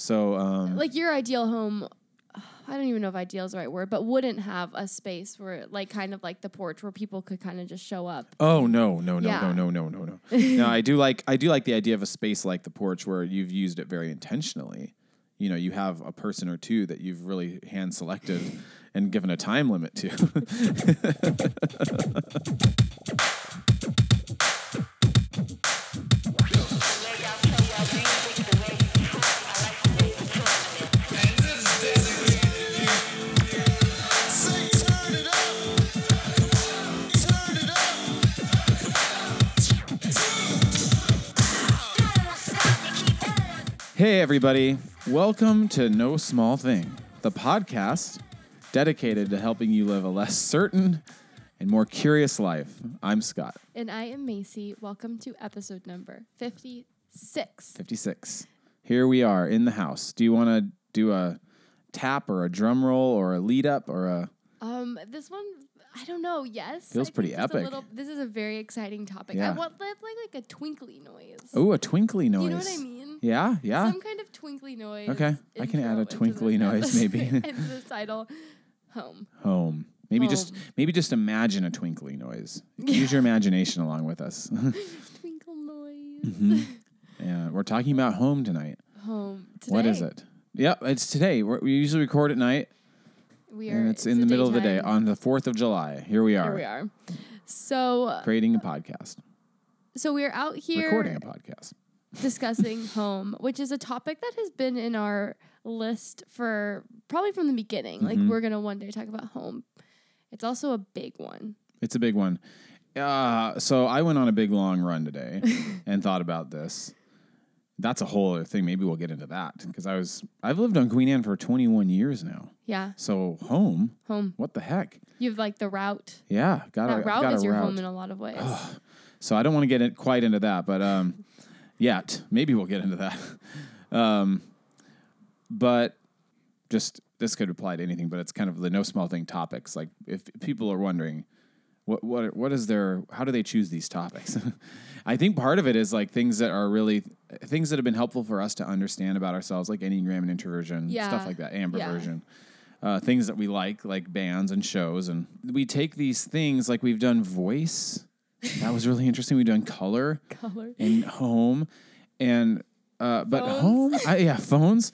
So um, Like your ideal home, I don't even know if ideal is the right word, but wouldn't have a space where, like, kind of like the porch where people could kind of just show up. Oh no, no, no, Yeah. no, no, no, no, no. no, I do like I do like the idea of a space like the porch where you've used it very intentionally. You know, you have a person or two that you've really hand selected and given a time limit to. hey everybody, welcome to No Small Thing, the podcast dedicated to helping you live a less certain and more curious life. I'm Scott, And I am Macy. Welcome to episode number 56. 56. Here we are in the house. Do you want to do a tap or a drum roll or a lead up or a Um, this one, I don't know. Yes, Feels pretty epic. little- this is a very exciting topic. I want like like, like a twinkly noise. oh a twinkly noise? you know what I mean? Yeah, yeah. Some kind of twinkly noise. Okay, I can add a twinkly noise, maybe. into the title, home. Home. Maybe just maybe just imagine a twinkly noise. Use your imagination along with us. Twinkle noise. Mm-hmm. yeah, we're talking about home tonight. Home. Today, What is it? Yep, it's today. We're, we usually record at night, We are. and it's in the middle of the day on the fourth of July. Here we are, Here we are. So, creating a podcast, so we're out here recording a podcast. discussing home, which is a topic that has been in our list for probably from the beginning. Like Mm-hmm. we're gonna one day talk about home. It's also a big one. It's a big one. Uh, so I went on a big long run today and thought about this. That's a whole other thing. Maybe we'll get into that because I was I've lived on Queen Anne for 21 years now. Yeah, So home, home. what the heck? You have like the route. Yeah, got That a route got is a your route. home in a lot of ways. So I don't want to get it quite into that, but um, yet maybe we'll get into that. Um, but just this could apply to anything, but it's kind of the no small thing topics. Like if people are wondering, what what what is their how do they choose these topics? I think part of it is like things that are really things that have been helpful for us to understand about ourselves, like enneagram and introversion, Yeah. stuff like that, ambiversion. Yeah. Uh, things that we like, like bands and shows, and we take these things like we've done voice. That was really interesting. We've done color Color. and home, and uh, but Phones. home, I, yeah, phones.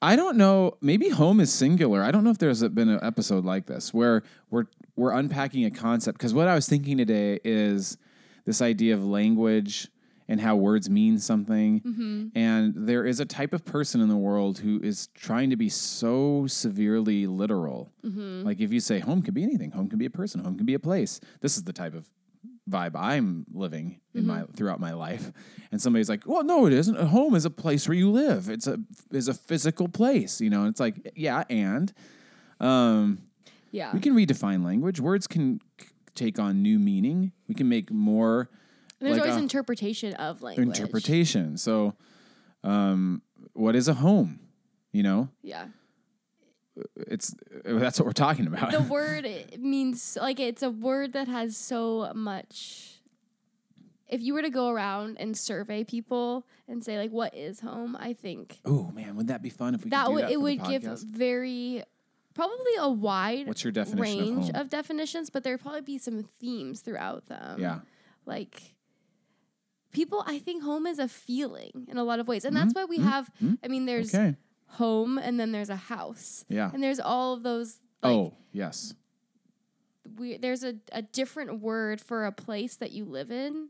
I don't know. Maybe home is singular. I don't know if there's a, been an episode like this where we're we're unpacking a concept. Because what I was thinking today is this idea of language and how words mean something. Mm-hmm. And there is a type of person in the world who is trying to be so severely literal. Mm-hmm. Like if you say home can be anything, home can be a person, home can be a place. This is the type of vibe I'm living in my throughout my life. And somebody's like, "Well, no, it isn't. A home is a place where you live. It's a is a physical place." You know, and it's like, yeah, and um, Yeah. we can redefine language. Words can c- take on new meaning. We can make more There's like always a- interpretation of language. interpretation. So, um, what is a home? You know, Yeah. Uh, it's uh, that's what we're talking about. The word it means like it's a word that has so much. If you were to go around and survey people and say like what is home, I think oh man, would that be fun if we that would that it would give very probably a wide What's your definition of range home? of definitions, but there'd probably be some themes throughout them. Yeah. like people i think home is a feeling in a lot of ways and that's why we have i mean there's Mm-hmm. Okay. home and then there's a house Yeah. and there's all of those like oh yes. we, there's a, a different word for a place that you live in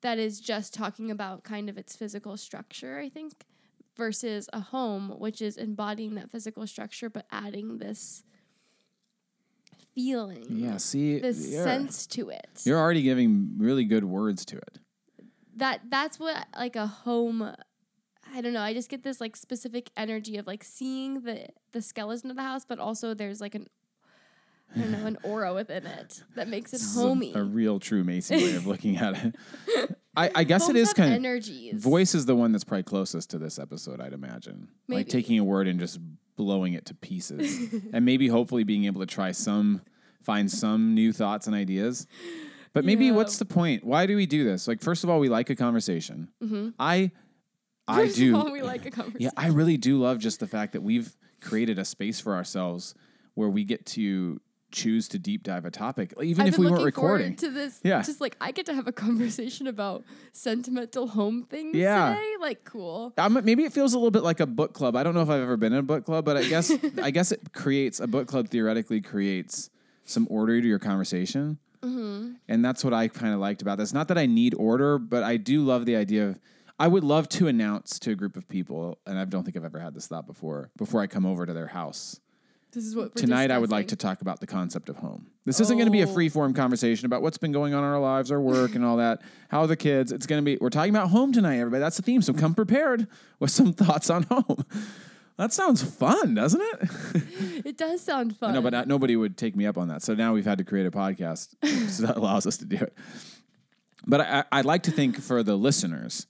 that is just talking about kind of its physical structure i think versus a home which is embodying that physical structure but adding this feeling Yeah. See, this sense to it you're already giving really good words to it. that that's what like a home I don't know. I just get this like specific energy of like seeing the the skeleton of the house, but also there's like an I don't know an aura within it that makes it is a- homey. A, real true Macy way of looking at it. I, I guess it is have kind of energies. voice is the one that's probably closest to this episode. I'd imagine, like taking a word and just blowing it to pieces, and maybe hopefully being able to try some, find some new thoughts and ideas. But maybe Yeah. what's the point? Why do we do this? Like, first of all, we like a conversation. Mm-hmm. I, I First do. Of all, we like a conversation. Yeah, I really do love just the fact that we've created a space for ourselves where we get to choose to deep dive a topic, even I've if we weren't looking forward recording. to this. Yeah. just like I get to have a conversation about sentimental home things Yeah. today. Like, cool. Um, maybe it feels a little bit like a book club. I don't know if I've ever been in a book club, but I guess I guess it creates a book club. Theoretically, creates some order to your conversation, Mm-hmm. and that's what I kind of liked about this. Not that I need order, but I do love the idea of. I would love to announce to a group of people, and I don't think I've ever had this thought before. Before I come over to their house This is what we're tonight, I would like to talk about the concept of home. This isn't going to be a Oh. free form conversation about what's been going on in our lives, our work, and all that. How are the kids? It's going to be. We're talking about home tonight, everybody. That's the theme. So come prepared with some thoughts on home. That sounds fun, doesn't it? It does sound fun. no, but not, nobody would take me up on that. So now we've had to create a podcast so that allows us to do it. But I, I'd like to think for the listeners,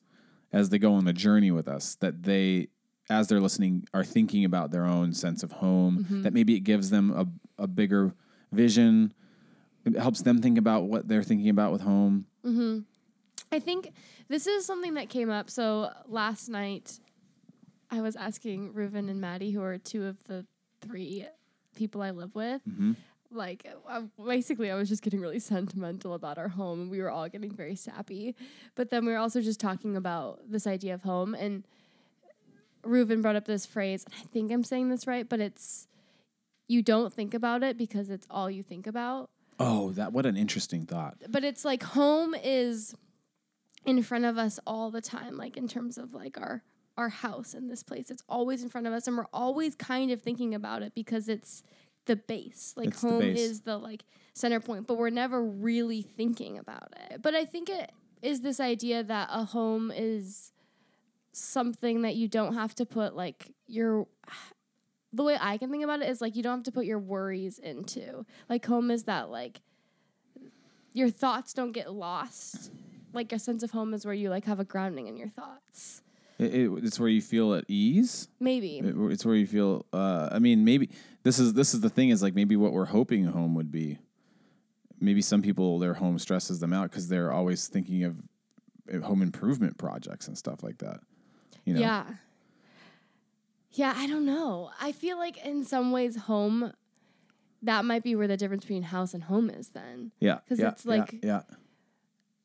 as they go on the journey with us, that they, as they're listening, are thinking about their own sense of home. That maybe it gives them a, a bigger vision. It helps them think about what they're thinking about with home. I think this is something that came up. So last night, I was asking Reuven and Maddie, who are two of the three people I live with. Mm-hmm. Like, I, basically, I was just getting really sentimental about our home, and we were all getting very sappy. But then we were also just talking about this idea of home, and Reuven brought up this phrase. And I think I'm saying this right, but it's you don't think about it because it's all you think about Oh, that what an interesting thought. but it's like home is in front of us all the time like in terms of like our our house in this place it's always in front of us and we're always kind of thinking about it because it's the base like It's the home base. is the like center point but we're never really thinking about it but i think it is this idea that a home is something that you don't have to put like your the way I can think about it is like you don't have to put your worries into. Like home is that like your thoughts don't get lost. Like a sense of home is where you like have a grounding in your thoughts. It, it- it's where you feel at ease. Maybe. It- it's where you feel. Uh, I mean, maybe this is this is the thing is like maybe what we're hoping home would be. Maybe some people their home stresses them out because they're always thinking of uh, home improvement projects and stuff like that. You know, Yeah. Yeah, I don't know. I feel like in some ways home that might be where the difference between house and home is then. yeah, 'Cause yeah, it's yeah, like- yeah,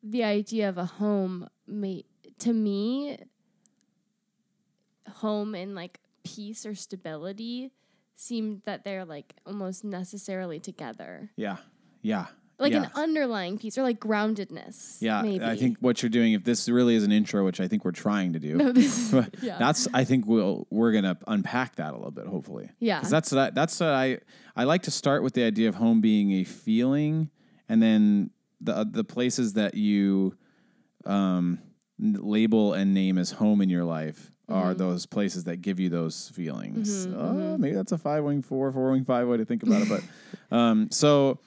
the idea of a home may to me home and like peace or stability seemed that they're like almost necessarily together yeah, yeah. Like yeah. an underlying piece or like groundedness yeah, maybe I think what you're doing, if this really is an intro, which I think we're trying to do, no this yeah That's I think we'll we're gonna unpack that a little bit, hopefully. Yeah. because that's that, that's what I I like to start with the idea of home being a feeling, and then the uh, the places that you um, label and name as home in your life are Mm-hmm. those places that give you those feelings. oh, maybe that's a five wing four, four wing five way to think about it. But um, so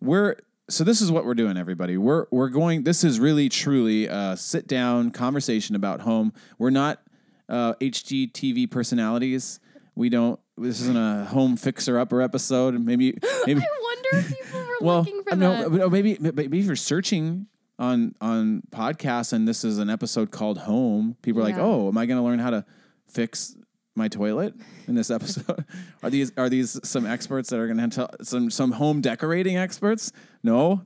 we're so this is what we're doing, everybody. We're we're going. This is really truly a sit down conversation about home. We're not uh, HGTV personalities. We don't. This isn't a home fixer upper episode. Maybe maybe. i wonder if people were well, looking for no, that but, uh, maybe maybe if you're searching on on podcasts and this is an episode called Home, people are like, "Oh, am I going to learn how to fix my toilet in this episode?" are these are these some experts that are going to tell some some home decorating experts? No.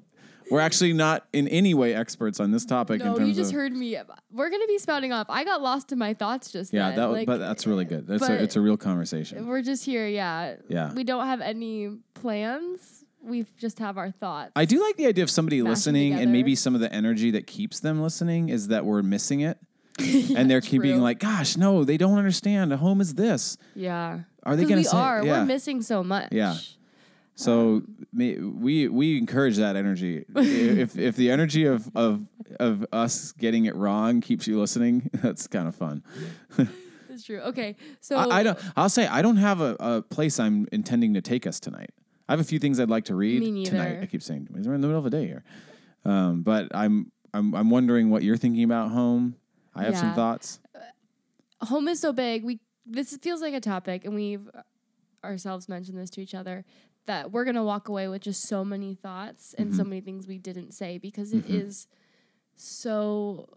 We're actually not in any way experts on this topic in no terms you just of heard me we're gonna be spouting off i got lost in my thoughts just Yeah, then. that like, but that's really good. That's a, it's a real conversation. we're just here yeah Yeah. we don't have any plans we just have our thoughts I do like the idea of somebody listening and maybe some of the energy that keeps them listening is that we're missing it. and they're keeping true. like, gosh, no, they don't understand. A home is this. Yeah. Are they 'Cause gonna we say- are. yeah. We're missing so much. Yeah. So may, we we encourage that energy. if if the energy of of of us getting it wrong keeps you listening, that's kind of fun. It's true. Okay. So I, I don't. I'll say I don't have a, a place I'm intending to take us tonight. I have a few things I'd like to read tonight. I keep saying we're in the middle of a day here, um, but I'm I'm I'm wondering what you're thinking about home. I have some thoughts. home is so big. We this feels like a topic, and we've ourselves mentioned this to each other that we're gonna walk away with just so many thoughts and Mm-hmm. so many things we didn't say because it is so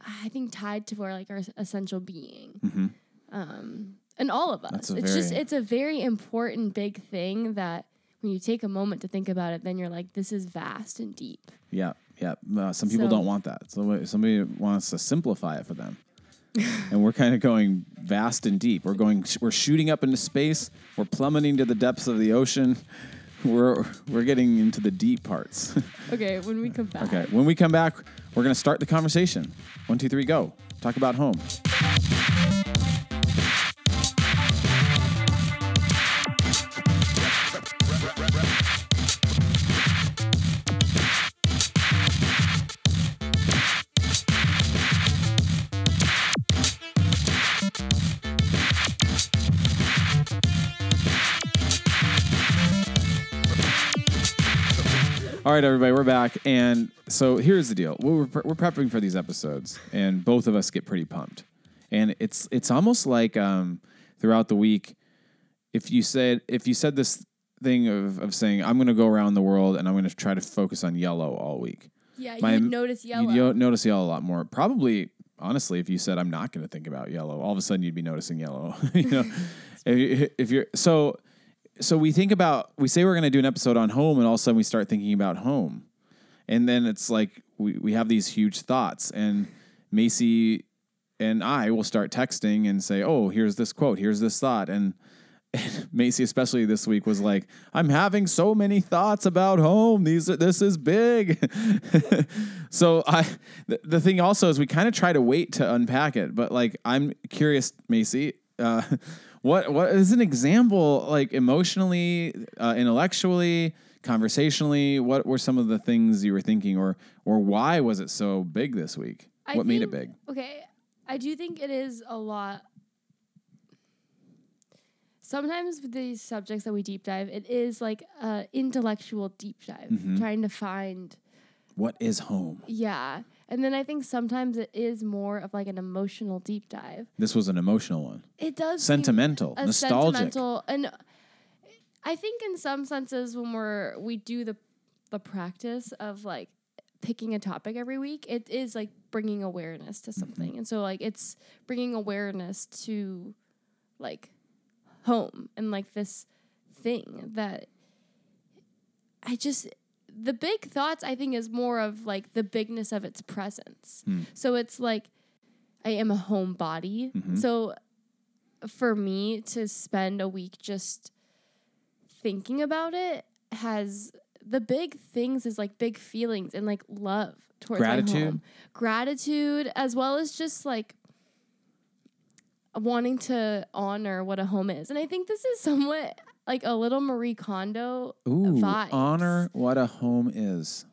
I think tied to our like our essential being. Mhm. Um, and all of us. It's just it's a very important big thing that when you take a moment to think about it, then you're like, this is vast and deep. Yeah, yeah. Uh, some people So- don't want that. So somebody wants to simplify it for them. and we're kind of going vast and deep. We're going. We're shooting up into space. We're plummeting to the depths of the ocean. We're we're getting into the deep parts. Okay, when we come back. okay. When we come back, we're gonna start the conversation. One, two, three, go. Talk about home. All right, everybody, we're back. And so here's the deal: we're, we're prepping for these episodes, and both of us get pretty pumped. And it's it's almost like um, throughout the week, if you said if you said this thing of, of saying I'm going to go around the world and I'm going to try to focus on yellow all week, Yeah, My- you would notice yellow. you'd yo- notice yellow a lot more. Probably, honestly, if you said I'm not going to think about yellow, all of a sudden you'd be noticing yellow. you know, if, you- if you're so, so we think about we say we're going to do an episode on home, and all of a sudden we start thinking about home, and then it's like we we have these huge thoughts, and Macy and I will start texting and say, "Oh, here's this quote, here's this thought," and Macy, especially this week, was like, "I'm having so many thoughts about home. These are, this is big." so I, the, the thing also is we kind of try to wait to unpack it, but like I'm curious, Macy, uh, what what is an example like emotionally, uh, intellectually, conversationally? What were some of the things you were thinking, or or why was it so big this week? I what made it big? Okay, I do think it is a lot. Sometimes with these subjects that we deep dive, it is like a intellectual deep dive, Mm-hmm. trying to find What is home? yeah. And then I think sometimes it is more of like an emotional deep dive. This was an emotional one, It does sentimental, nostalgic. sentimental and I think in some senses when we're we do the the practice of like picking a topic every week, it is like bringing awareness to mm-hmm. something. And so like it's bringing awareness to like home and like this thing that I just the big thoughts I think is more of like the bigness of its presence. Hmm. So it's like I am a homebody. Mm-hmm. So for me to spend a week just thinking about it has the big things is like big feelings and like love towards my Gratitude? home. Gratitude as well as just like wanting to honor what a home is. And I think this is somewhat like a little Marie Kondo Ooh, vibes. honor what a home is.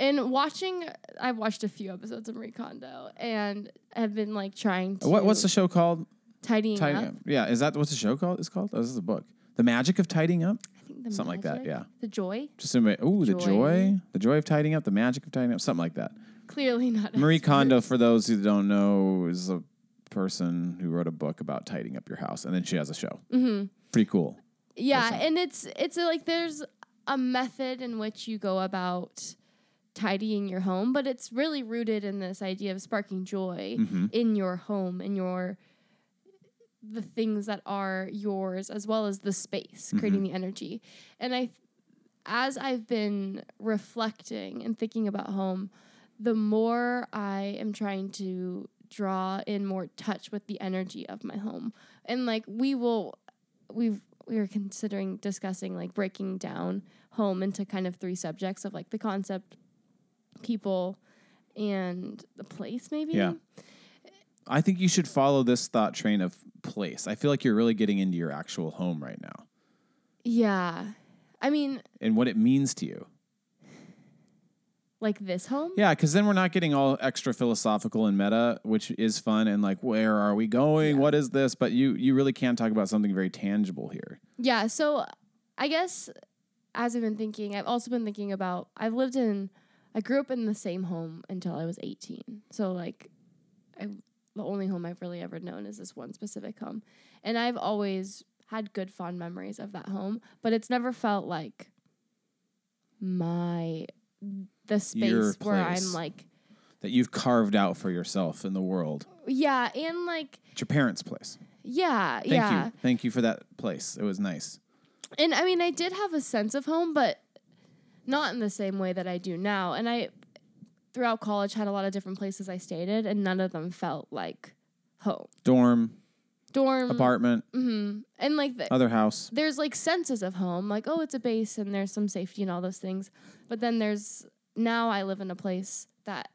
And watching I've watched a few episodes of Marie Kondo and have been like trying to What, what's the show called? tidying Tidying up. Up. Yeah, is that what's the show called? It's called. Oh, this is a book. The Magic of Tidying Up. I think Something like that, yeah. The joy. Just a ooh, the Joy. joy, the joy of tidying up, the magic of tidying up, something like that. Clearly not Marie expert. Kondo, for those who don't know, is a person who wrote a book about tidying up your house, and then she has a show. Mm-hmm. Pretty cool. Yeah, person. and it's it's a, like there's a method in which you go about tidying your home, but it's really rooted in this idea of sparking joy Mm-hmm. in your home and your the things that are yours as well as the space, creating Mm-hmm. the energy. And I as I've been reflecting and thinking about home, the more I am trying to draw in more touch with the energy of my home. And like we will we've we were considering discussing like breaking down home into kind of three subjects of like the concept, people, and the place maybe. Yeah. I think you should follow this thought train of place. I feel like you're really getting into your actual home right now Yeah. I mean, and what it means to you. Like this home? Yeah, because then we're not getting all extra philosophical and meta, which is fun and like, where are we going? Yeah. What is this? But you you really can talk about something very tangible here. Yeah, so I guess as I've been thinking, I've also been thinking about I've lived in I grew up in the same home until I was 18. So like I the only home I've really ever known is this one specific home. And I've always had good fond memories of that home, but it's never felt like my the space where. I'm like that you've carved out for yourself in the world. Yeah, and like It's your parents' place. yeah, Thank yeah. you. Thank you for that place. It was nice. And I mean, I did have a sense of home, but not in the same way that I do now. And I, throughout college, had a lot of different places I stayed at, and none of them felt like home. Dorm, Dorm, apartment, hmm and like the, other house. there's like senses of home, like oh, it's a base, and there's some safety and all those things. But then there's now I live in a place that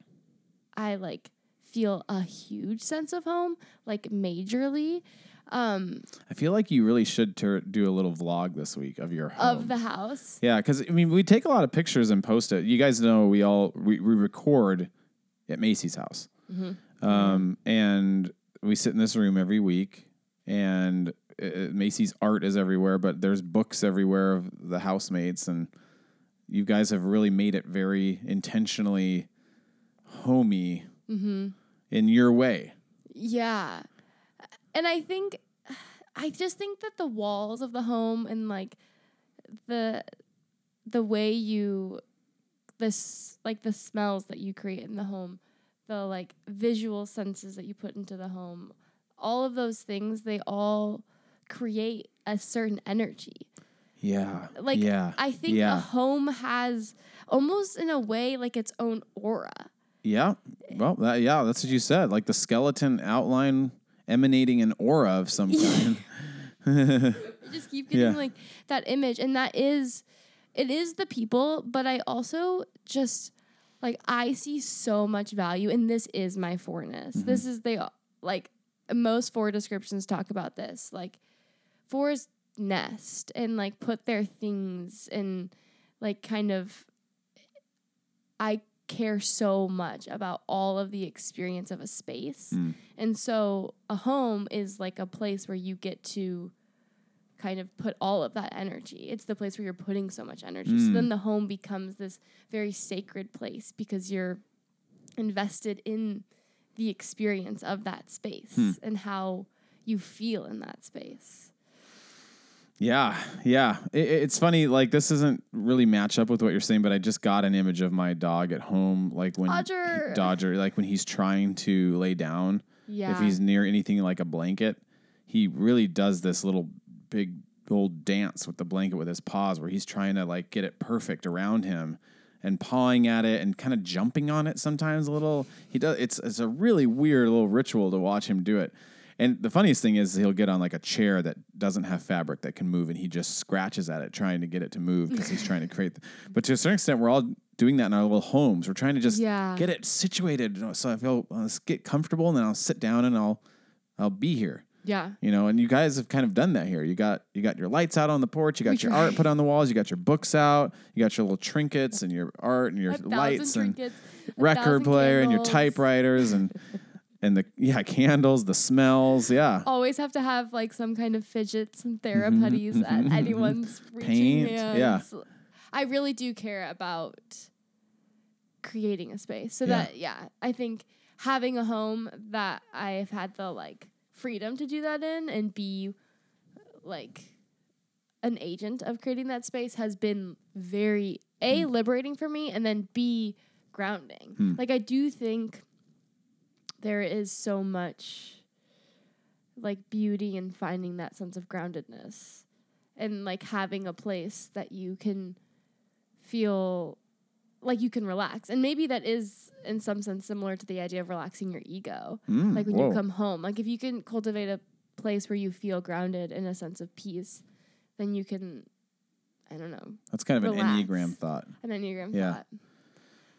I like feel a huge sense of home, like majorly. Um, I feel like you really should tur do a little vlog this week of your home. of the house. Yeah, because I mean, we take a lot of pictures and post it. You guys know we all we, we record at Macy's house, um, and we sit in this room every week. And uh, Macy's art is everywhere, but there's books everywhere of the housemates, and you guys have really made it very intentionally homey mm-hmm. in your way. Yeah. And I think I just think that the walls of the home and like the the way you this like the smells that you create in the home, the like visual senses that you put into the home, all of those things they all create a certain energy. Yeah, Like yeah, I think a home has almost in a way like its own aura. yeah. Well, that, yeah, that's what you said. Like the skeleton outline emanating an aura of some kind. Just keep getting Yeah. like that image and that is it is the people but i also just like i see so much value and this is my fourness Mm-hmm. this is the like most four descriptions talk about this like fours nest and like put their things and like kind of i care so much about all of the experience of a space Mm. and so a home is like a place where you get to kind of put all of that energy. It's the place where you're putting so much energy. So then the home becomes this very sacred place because you're invested in the experience of that space and how you feel in that space. Yeah, yeah. It, it's funny. Like this doesn't really match up with what you're saying, but I just got an image of my dog at home, like when Dodger. Dodger, like when he's trying to lay down. Yeah. If he's near anything like a blanket, he really does this little big old dance with the blanket with his paws, where he's trying to like get it perfect around him, and pawing at it and kind of jumping on it sometimes a little. He does. It's it's a really weird little ritual to watch him do it. And the funniest thing is he'll get on like a chair that doesn't have fabric that can move, and he just scratches at it trying to get it to move because he's trying to create. The, but to a certain extent, we're all doing that in our little homes. We're trying to just Yeah. get it situated. So I feel uh, let's get comfortable, and then I'll sit down and I'll I'll be here. yeah. You know, and you guys have kind of done that here. You got you got your lights out on the porch. You got We your try. art put on the walls. You got your books out. You got your little trinkets and your art and your lights and trinkets, a record player and your typewriters and and the yeah candles, the smells, yeah. Always have to have like some kind of fidgets and mm-hmm. therapies at mm-hmm. anyone's reaching Paint, yeah. I really do care about creating a space. So Yeah. that yeah, I think having a home that I've had the like freedom to do that in and be like an agent of creating that space has been very a Hmm. liberating for me and then b grounding. Hmm. Like I do think there is so much like beauty in finding that sense of groundedness and like having a place that you can feel like you can relax. And maybe that is in some sense similar to the idea of relaxing your ego. Mm, like when whoa. you come home, like if you can cultivate a place where you feel grounded in a sense of peace, then you can I don't know, That's kind of an enneagram thought. an enneagram Yeah. thought.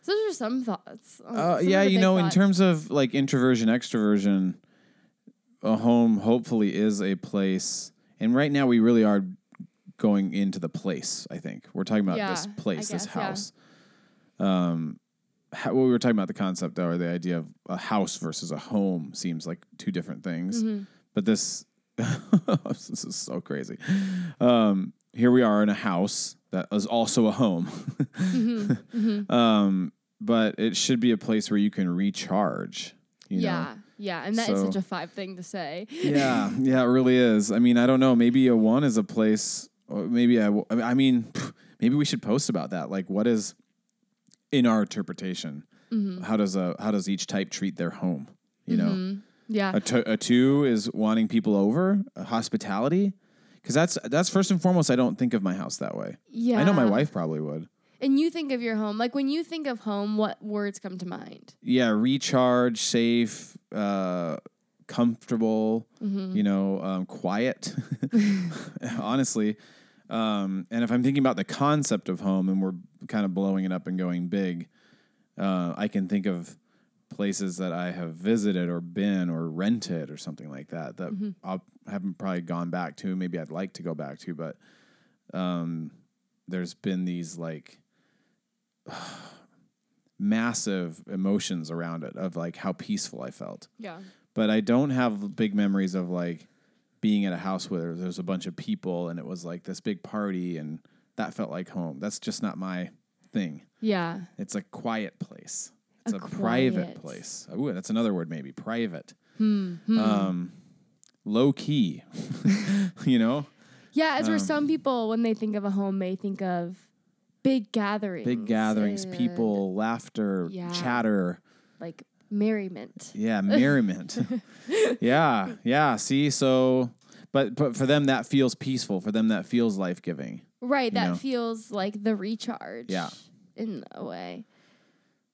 So those are some thoughts. on Uh, some yeah, you know, in terms of like introversion, extroversion, a home hopefully is a place. And right now, we really are going into the place. I think we're talking about this Yeah, I place, this guess, yeah. house. Um, how, what we were talking about the concept though, or the idea of a house versus a home seems like two different things. Mm-hmm. But this, this is so crazy. Um, here we are in a house that is also a home. Mm-hmm. Um, but it should be a place where you can recharge. You yeah, Know? yeah, and that is So- such a five thing to say. Yeah. Yeah. It really is. I mean, I don't know. Maybe a one is a place. Or maybe I. I mean, maybe we should post about that. Like, what is in our interpretation how does a how does each type treat their home? You know, Yeah. a, t- a two is wanting people over, uh, hospitality, because that's that's first and foremost. I don't think of my house that way. yeah. I know my wife probably would. And you think of your home. Like when you think of home, what words come to mind? Yeah, recharge, safe, uh, comfortable. You know, um, quiet. Honestly, um, and if I'm thinking about the concept of home, and we're kind of blowing it up and going big, uh, I can think of places that I have visited or been or rented or something like that that I haven't probably gone back to. Maybe I'd like to go back to, but um, there's been these like massive emotions around it of like how peaceful I felt. Yeah. But I don't have big memories of like being at a house where there's a bunch of people and it was like this big party and that felt like home. That's just not my thing. Yeah. It's a quiet place. It's A a, private place. Ooh, that's another word maybe. Private. Hmm. Um low key. you know? Yeah, as where Um, some people, when they think of a home, may think of big gatherings. Big gatherings, and, people, laughter, Yeah. chatter. Like merriment. Yeah, merriment. yeah, yeah. See, so, but but for them that feels peaceful. For them that feels life giving. Right. That know. feels like the recharge. Yeah. In a way.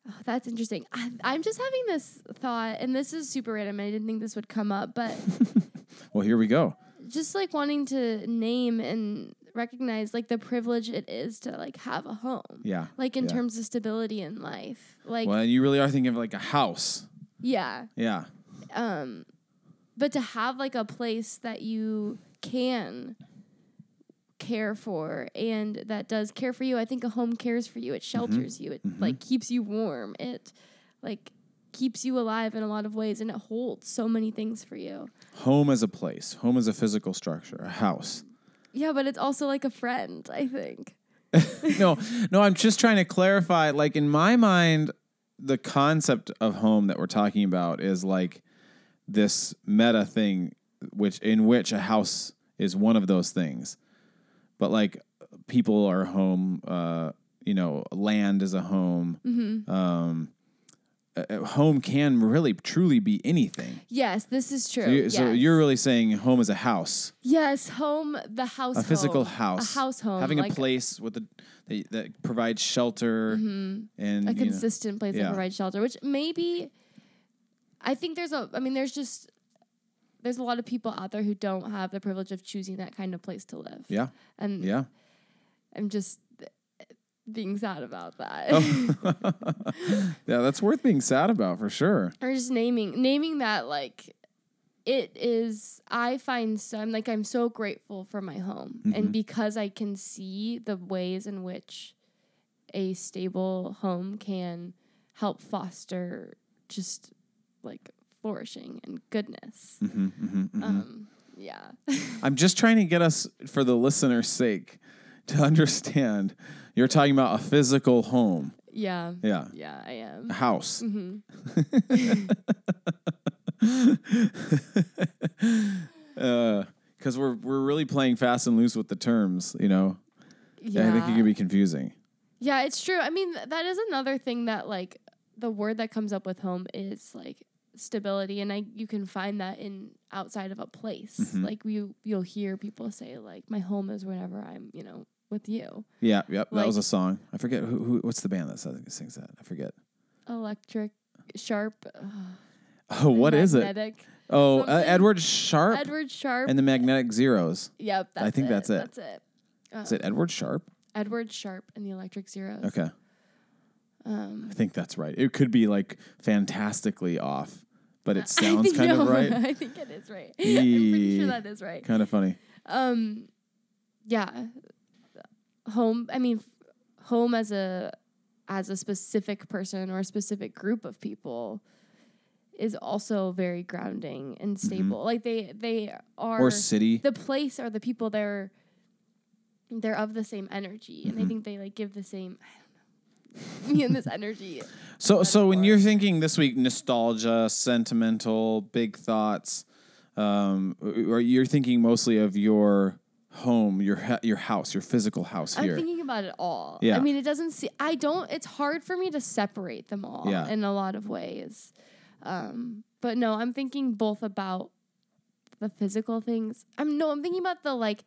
Oh, that's interesting. I, I'm just having this thought, and this is super random. I didn't think this would come up, but Well, here we go. just like wanting to name and recognize like the privilege it is to like have a home. Yeah. Like in yeah. terms of stability in life. Like Well, you really are thinking of like a house. yeah. Yeah. Um but to have like a place that you can care for and that does care for you. I think a home cares for you. It shelters you. It like keeps you warm. It like keeps you alive in a lot of ways and it holds so many things for you. Home as a place. Home as a physical structure. A house. Yeah, but it's also like a friend, I think. no, no. I'm just trying to clarify. Like in my mind, the concept of home that we're talking about is like this meta thing, which in which a house is one of those things. But like people are home. Uh, you know, land is a home. Um, home can really truly be anything. Yes, this is true. So, you, so yes. you're really saying home is a house, Yes, home, the house a physical home, house, A house home. having like a place with a that, that provides shelter mm-hmm. and a you know, consistent place yeah. that provides shelter, which maybe I think there's a I mean there's just there's a lot of people out there who don't have the privilege of choosing that kind of place to live. yeah, And yeah. I'm just being sad about that. Oh. Yeah, that's worth being sad about for sure. or just naming naming that like it is I find so I'm like I'm so grateful for my home Mm-hmm. and because I can see the ways in which a stable home can help foster just like flourishing and goodness. Mm-hmm, Um yeah. I'm just trying to get us, for the listener's sake, to understand. You're talking about a physical home. yeah. Yeah. Yeah, I am. A house. Because we're, we're really playing fast and loose with the terms, you know? Yeah. I think it can be confusing. Yeah, it's true. I mean, that is another thing that like the word that comes up with home is like stability and I you can find that in outside of a place. Mm-hmm. Like you you'll hear people say like my home is whenever I'm, you know, with you. Yeah, yep. that was a song. I forget who, who what's the band that sings that. I forget. Electric sharp. Oh, what is it? magnetic. Oh, uh. Edward Sharpe Edward Sharpe. and the Magnetic Zeros. yep, that's I think it. that's it. That's it. Is it Edward Sharpe? Edward Sharpe and the Electric Zeros. Okay. Um I think that's right. It could be like fantastically off, but it sounds kind of right. I think it is right. I'm pretty sure that is right. kind of funny. Um, yeah, home. I mean, home as a as a specific person or a specific group of people is also very grounding and stable. Like they they are Mm-hmm. Or city. the place or the people they're they're of the same energy and Mm-hmm. I think they like give the same I don't know me and this energy. So, so when you're thinking this week, nostalgia, sentimental, big thoughts, um, or you're thinking mostly of your home, your ha- your house, your physical house here. I'm thinking about it all. Yeah. I mean, it doesn't see. I don't. It's hard for me to separate them all. Yeah. In a lot of ways, um, but no, I'm thinking both about the physical things. I'm no, I'm thinking about the like,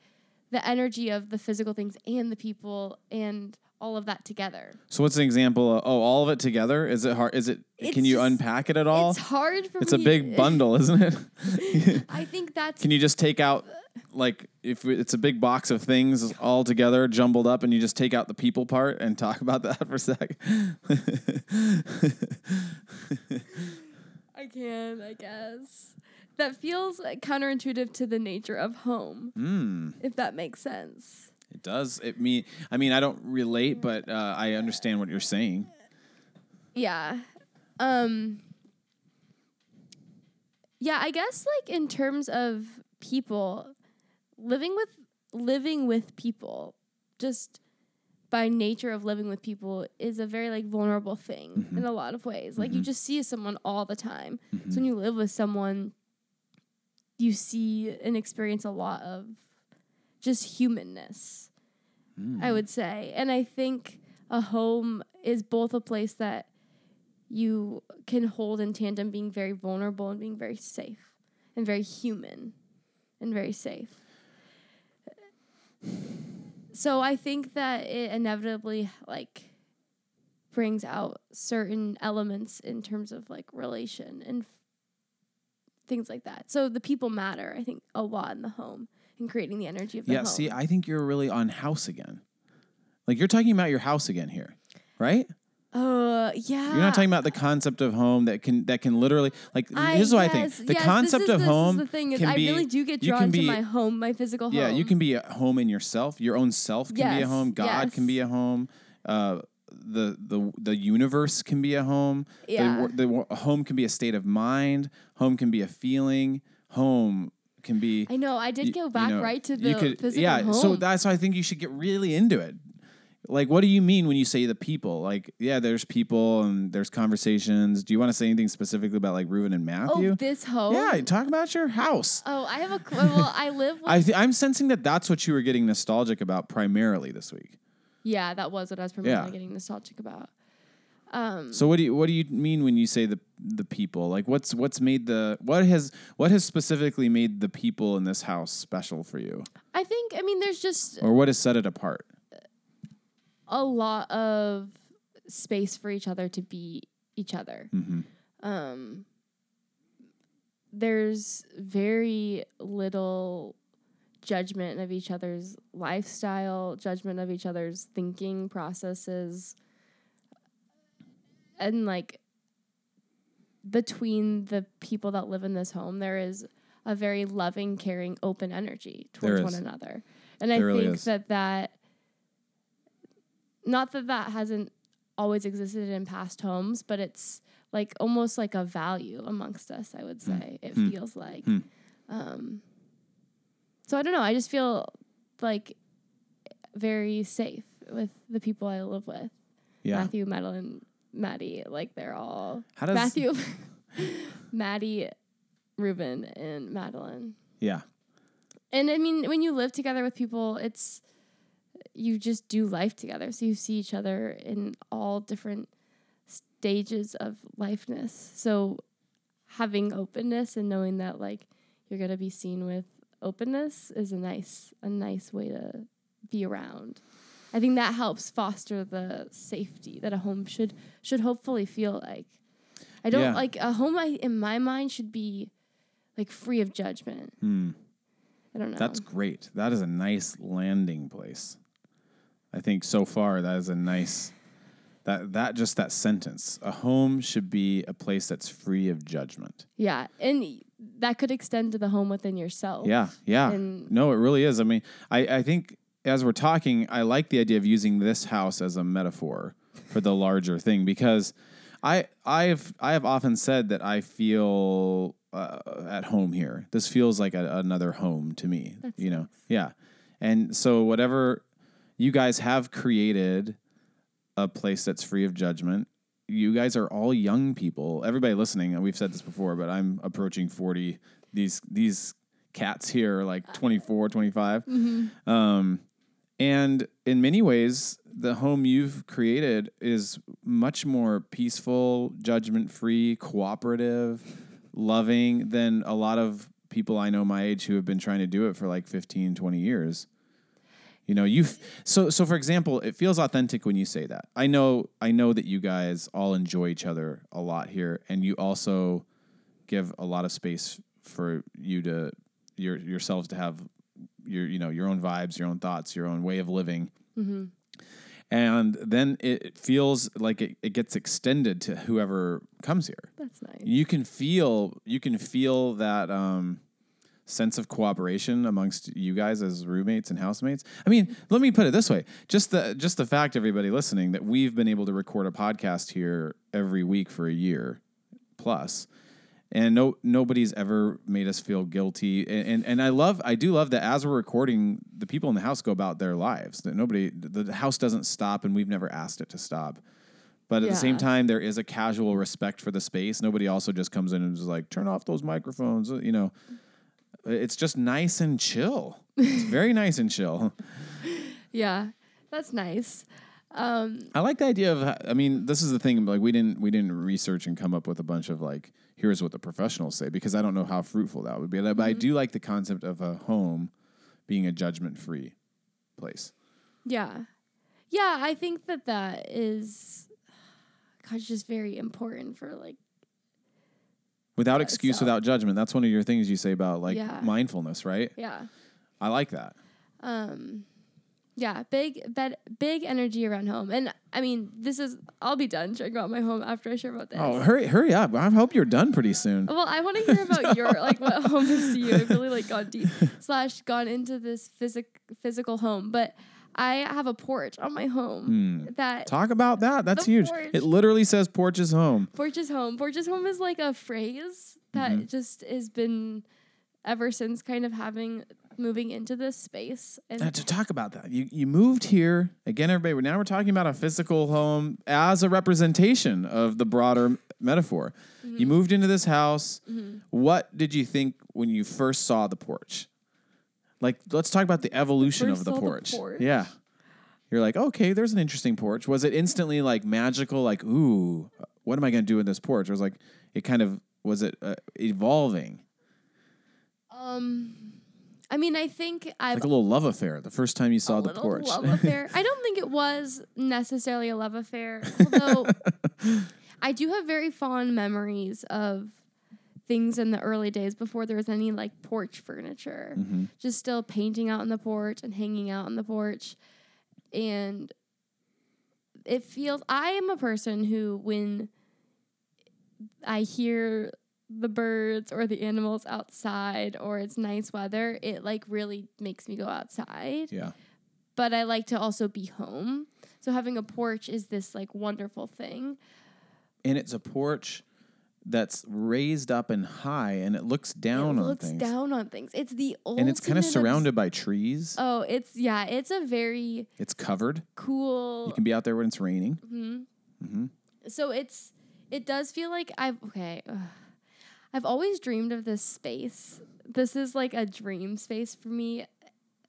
the energy of the physical things and the people and all of that together. so what's an example of oh all of it together? Is it hard is it It's can you just- unpack it at all? It's hard for It's a big bundle, isn't it? I think that's Can you just take out like if it's a big box of things all together jumbled up and you just take out the people part and talk about that for a sec? I can, I guess. That feels counterintuitive to the nature of home, mm, if that makes sense. it does. It mean I mean I don't relate but uh, I understand what you're saying. Yeah. Um Yeah, I guess like in terms of people living with living with people just by nature of living with people is a very like vulnerable thing mm-hmm. in a lot of ways. Like you mm-hmm. just see someone all the time. So when mm-hmm. you live with someone you see and experience a lot of just humanness. I mm. would say. And I think a home is both a place that you can hold in tandem being very vulnerable and being very safe and very human and very safe. So I think that it inevitably like brings out certain elements in terms of like relation and f- things like that. So the people matter, I think, a lot in the home and creating the energy of the Yeah, home. see, I think you're really on house again. Like you're talking about your house again here, right? Uh, yeah. You're not talking about the concept of home that can that can literally like. I here's what I think: the yes, concept is, of home Is the thing is, can I be. really do get you drawn can to be- my home, my physical home. yeah, you can be a home in yourself. Your own self can be a home. God can be a home. Uh, the the the universe can be a home. Yeah. The, the home can be a state of mind. Home can be a feeling. Home can be. I know. I did you- go you back know, right to you the could- physical yeah, home. so that's why I think you should get really into it. Like, what do you mean when you say the people? Like, yeah, there's people and there's conversations. Do you want to say anything specifically about like Reuben and Matthew? oh, this home. yeah, talk about your house. Oh, I have a well. I live. With, I th- I'm sensing that that's what you were getting nostalgic about primarily this week. yeah, that was what I was primarily Yeah. getting nostalgic about. Um, So what do you what do you mean when you say the the people? Like what's what's made the what has what has specifically made the people in this house special for you? I think. I mean, there's just Or what has set it apart? A lot of space for each other to be each other. Mhm. Um, there's very little judgment of each other's lifestyle, judgment of each other's thinking processes, and like between the people that live in this home, there is a very loving, caring, open energy towards one another, and There I really think is. that that not that that hasn't always existed in past homes, but it's like almost like a value amongst us. I would say it Hmm. feels like. Hmm. Um, so I don't know. I just feel like very safe with the people I live with. Yeah. Matthew, Madeline, Maddie. Like they're all How does Matthew, Maddie, Ruben, and Madeline. Yeah. And I mean, when you live together with people, it's you just do life together. So you see each other in all different stages of lifeness. So having openness and knowing that like you're gonna be seen with openness is a nice a nice way to be around. I think that helps foster the safety that a home should should hopefully feel like. I don't Yeah. like a home I, in my mind should be like free of judgment. Hmm. I don't know. That's great. That is a nice landing place. I think so far that is a nice that that just that sentence. A home should be a place that's free of judgment. Yeah, and that could extend to the home within yourself. Yeah, yeah. And- no, it really is. I mean, I, I think as we're talking, I like the idea of using this house as a metaphor for the larger thing because I I've I have often said that I feel uh, at home here. This feels like a, another home to me. That's you know, nice. yeah. And so whatever you guys have created a place that's free of judgment. You guys are all young people. Everybody listening, and we've said this before, but I'm approaching 40. These these cats here are like 24, 25. Mm-hmm. Um, and in many ways, the home you've created is much more peaceful, judgment free, cooperative, loving than a lot of people I know my age who have been trying to do it for like 15, 20 years. You know, you so so for example, it feels authentic when you say that. I know I know that you guys all enjoy each other a lot here and you also give a lot of space for you to your yourselves to have your you know your own vibes, your own thoughts, your own way of living. Mm-hmm. And then it feels like it, it gets extended to whoever comes here. That's nice. You can feel you can feel that um, sense of cooperation amongst you guys as roommates and housemates. I mean, let me put it this way: just the just the fact, everybody listening, that we've been able to record a podcast here every week for a year plus, and no nobody's ever made us feel guilty. And, and and I love I do love that as we're recording, the people in the house go about their lives. That nobody the, the house doesn't stop, and we've never asked it to stop. But at the same time, there is a casual respect for the space. Nobody also just comes in and is like, turn off those microphones. You know, it's just nice and chill. It's very nice and chill. Yeah, that's nice. Um, I like the idea of. I mean, this is the thing. Like, we didn't we didn't research and come up with a bunch of like, here's what the professionals say because I don't know how fruitful that would be. But I do like the concept of a home being a judgment free place. yeah, yeah. I think that that is, God, just very important for like. Without excuse, so- without judgment. That's one of your things you say about like Yeah. mindfulness, right? Yeah. I like that. Um, yeah, big, bed, big energy around home, and I mean, this is. I'll be done sharing about my home after I share about this. Oh, hurry, hurry up! I hope you're done pretty soon. Well, I want to hear about your like what home is to you. I've really like gone deep slash gone into this physic physical home, but I have a porch on my home that Talk about that. That's huge. porch. It literally says porch is home. porch is home. Porch is home is like a phrase that Mm-hmm. just has been ever since kind of having moving into this space and Uh, to talk about that, you you moved here again, everybody. We're now we're talking about a physical home as a representation of the broader metaphor. Mm-hmm. You moved into this house. What did you think when you first saw the porch? Like, let's talk about the evolution of the saw the porch. porch? Yeah. You're like, okay, there's an interesting porch. Was it instantly like magical? Like, ooh, what am I going to do with this porch? Or was like, it kind of was it uh, evolving? um I mean, I think I've like a little love affair the first time you saw the porch. love affair. I don't think it was necessarily a love affair, although I do have very fond memories of things in the early days before there was any like porch furniture. Mm-hmm. Just still painting out on the porch and hanging out on the porch. And it feels I am a person who when I hear the birds or the animals outside or it's nice weather, it like really makes me go outside yeah. but I like to also be home. So having a porch is this like wonderful thing. And it's a porch that's raised up and high and it looks down it on looks things. down on things. It's the ultimate and it's kind of surrounded by trees. Oh, it's yeah, it's a very It's covered. cool. You can be out there when it's raining. Mm-hmm. So it's it does feel like I've okay. ugh. I've always dreamed of this space. This is like a dream space for me.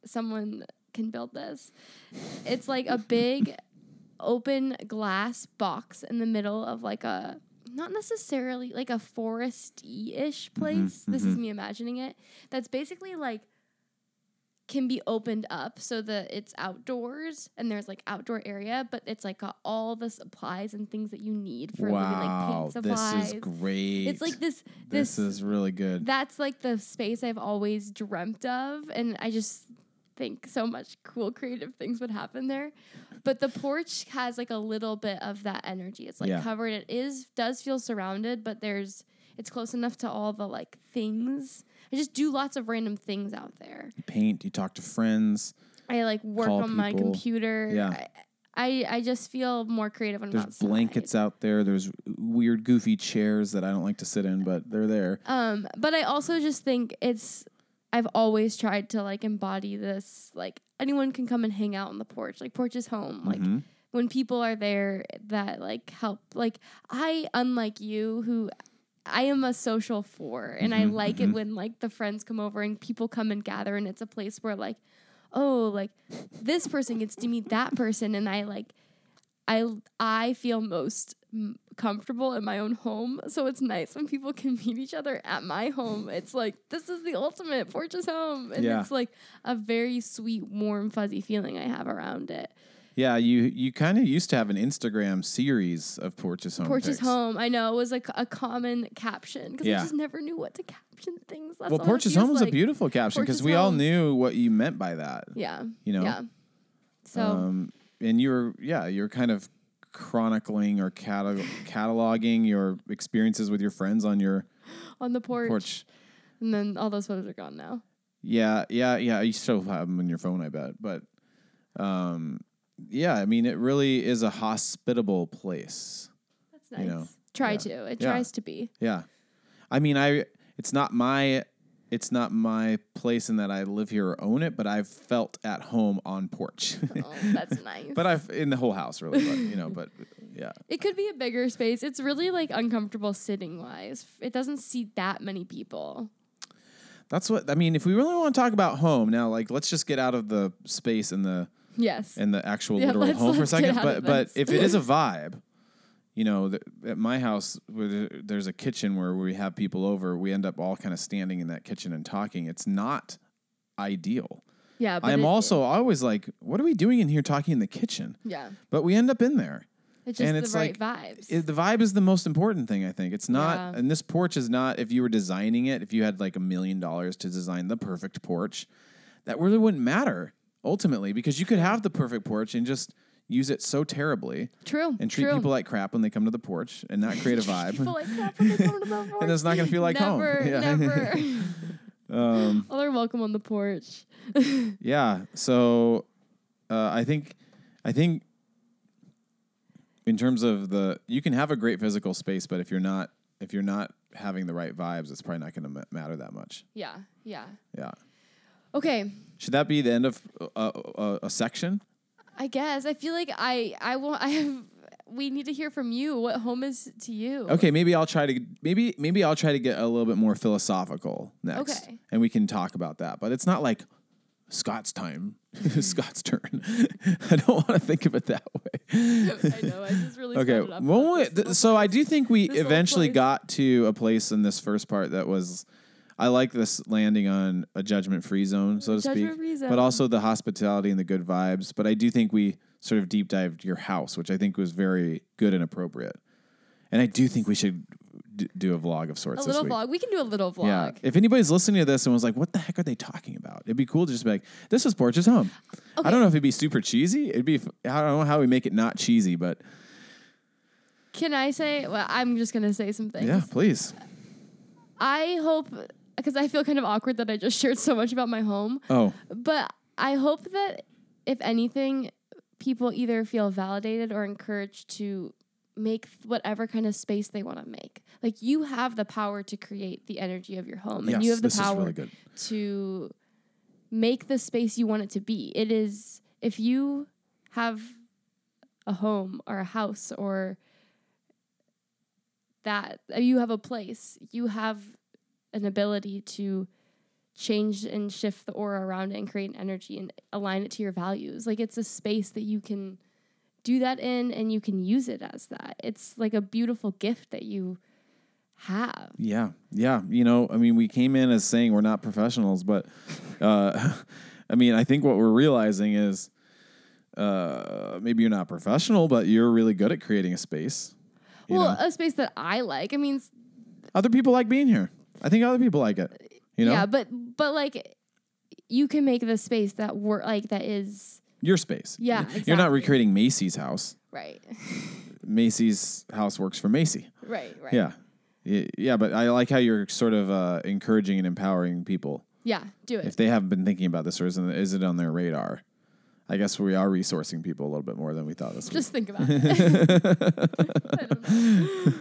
Someone can build this. It's like a big open glass box in the middle of like a not necessarily like a foresty ish mm-hmm, place. This is mm-hmm. me imagining it. That's basically like can be opened up so that it's outdoors and there's like outdoor area, but it's like got all the supplies and things that you need for maybe like wow, paint this is great. It's like this this, this, is really good. that's like the space I've always dreamt of and I just think so much cool creative things would happen there. But the porch has like a little bit of that energy. It's like Yeah. covered. It is does feel surrounded, but there's it's close enough to all the like things. I just do lots of random things out there. you paint, you talk to friends. I like work on my computer. Yeah. I, I I just feel more creative when I'm There's outside. blankets out there. There's weird, goofy chairs that I don't like to sit in, but they're there. Um, but I also just think it's I've always tried to like embody this like anyone can come and hang out on the porch. Like porch is home. Like Mhm. when people are there that like help like I unlike you who I am a social four, and I like it when like the friends come over and people come and gather, and it's a place where like, oh, like this person gets to meet that person, and I like, I I feel most mm, comfortable in my own home, so it's nice when people can meet each other at my home. It's like this is the ultimate Porches home, and Yeah. it's like a very sweet, warm, fuzzy feeling I have around it. Yeah, you you kind of used to have an Instagram series of Porches Home. Porches pics. home. I know it was like a common caption because Yeah. I just never knew what to caption things. That's Well, Porches Home was a beautiful caption because we all knew what you meant by that. Yeah. You know? Yeah. So Um, and you were, yeah, you're kind of chronicling or catalog- cataloging your experiences with your friends on your on the porch, porch. and then all those photos are gone now. Yeah, yeah, yeah. You still have them on your phone, I bet. But, um, yeah, I mean, it really is a hospitable place. That's nice. You know, Try yeah. to. It Yeah. tries to be. Yeah. I mean, I it's not my it's not my place in that I live here or own it, but I've felt at home on porch. Oh, that's nice. but I've in the whole house really, but you know, but yeah. it could be a bigger space. It's really like uncomfortable sitting wise. It doesn't seat that many people. That's what I mean, if we really want to talk about home, now like let's just get out of the space and the Yes. and the actual Yeah, literal home for a second. But but if it is a vibe, you know, at my house, where there's a kitchen where we have people over, we end up all kind of standing in that kitchen and talking. It's not ideal. yeah. But I am it- also always like, what are we doing in here talking in the kitchen? Yeah. But we end up in there. It's just and the it's right like- vibes. It, the vibe is the most important thing, I think. It's not, Yeah. and this porch is not, if you were designing it, if you had like a million dollars to design the perfect porch, that really wouldn't matter ultimately because you could have the perfect porch and just use it so terribly true. and treat true. people like crap when they come to the porch and not create a vibe. People like crap when they come to the porch. and it's not going to feel like home. never, Yeah. never. um, oh, they're welcome on the porch. yeah. So uh, I think, I think in terms of the, you can have a great physical space, but if you're not, if you're not having the right vibes, it's probably not going to ma- matter that much. Yeah. Yeah. Yeah. Okay. Should that be the end of uh, uh, a section? I guess I feel like I I want I have we need to hear from you what home is to you. Okay, maybe I'll try to maybe maybe I'll try to get a little bit more philosophical next, Okay. and we can talk about that. But it's not like Scott's time, mm-hmm. Scott's turn. I don't want to think of it that way. I know. I just really Okay, well, about this th- little so I do think we this eventually got to a place in this first part that was. I like this landing on a judgment-free zone, so to speak, Judgment-free but also the hospitality and the good vibes. But I do think we sort of deep dived your house, which I think was very good and appropriate. And I do think we should d- do a vlog of sorts a little vlog. We can do a little vlog. Yeah. If anybody's listening to this and was like, what the heck are they talking about? It'd be cool to just be like, this is Porch's home. Okay. I don't know if it'd be super cheesy. It'd be, I don't know how we make it not cheesy, but Can I say? Well, I'm just gonna say some things. yeah, please. I hope because I feel kind of awkward that I just shared so much about my home, Oh, but I hope that if anything, people either feel validated or encouraged to make whatever kind of space they want to make. Like you have the power to create the energy of your home, yes, and you have the power really to make the space you want it to be. It is if you have a home or a house or that uh, you have a place, you have an ability to change and shift the aura around it and create an energy and align it to your values. Like it's a space that you can do that in and you can use it as that. It's like a beautiful gift that you have. Yeah, yeah. You know, I mean, we came in as saying we're not professionals, but uh, I mean, I think what we're realizing is uh, maybe you're not professional, but you're really good at creating a space. Well, know? a space that I like. I mean, other people like being here. I think other people like it. You know, yeah, but but like you can make the space that work like that is your space. Yeah, You're not recreating Macy's house. right, Macy's house works for Macy. right, right. Yeah. Yeah, but I like how you're sort of uh, encouraging and empowering people. yeah. Do it. if they haven't been thinking about this or isn't is it on their radar? I guess we are resourcing people a little bit more than we thought this week. Just think about it.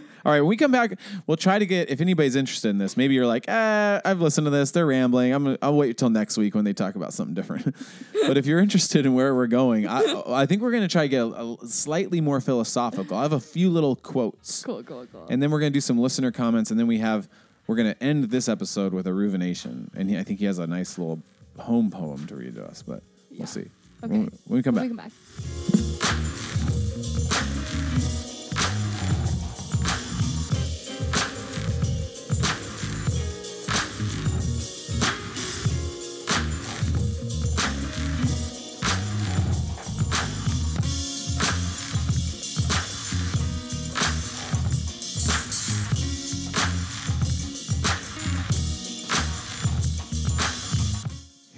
I don't know. All right, when we come back, we'll try to get if anybody's interested in this. Maybe you're like, ah, I've listened to this. They're rambling. I'm I'll wait till next week when they talk about something different. but if you're interested in where we're going, I, I think we're going to try to get a, a slightly more philosophical. I have a few little quotes, Cool, cool, cool. and then we're going to do some listener comments, and then we have we're going to end this episode with a ruvination, and he, I think he has a nice little home poem to read to us. But Yeah. we'll see. Okay. When, when we come When back. we come back.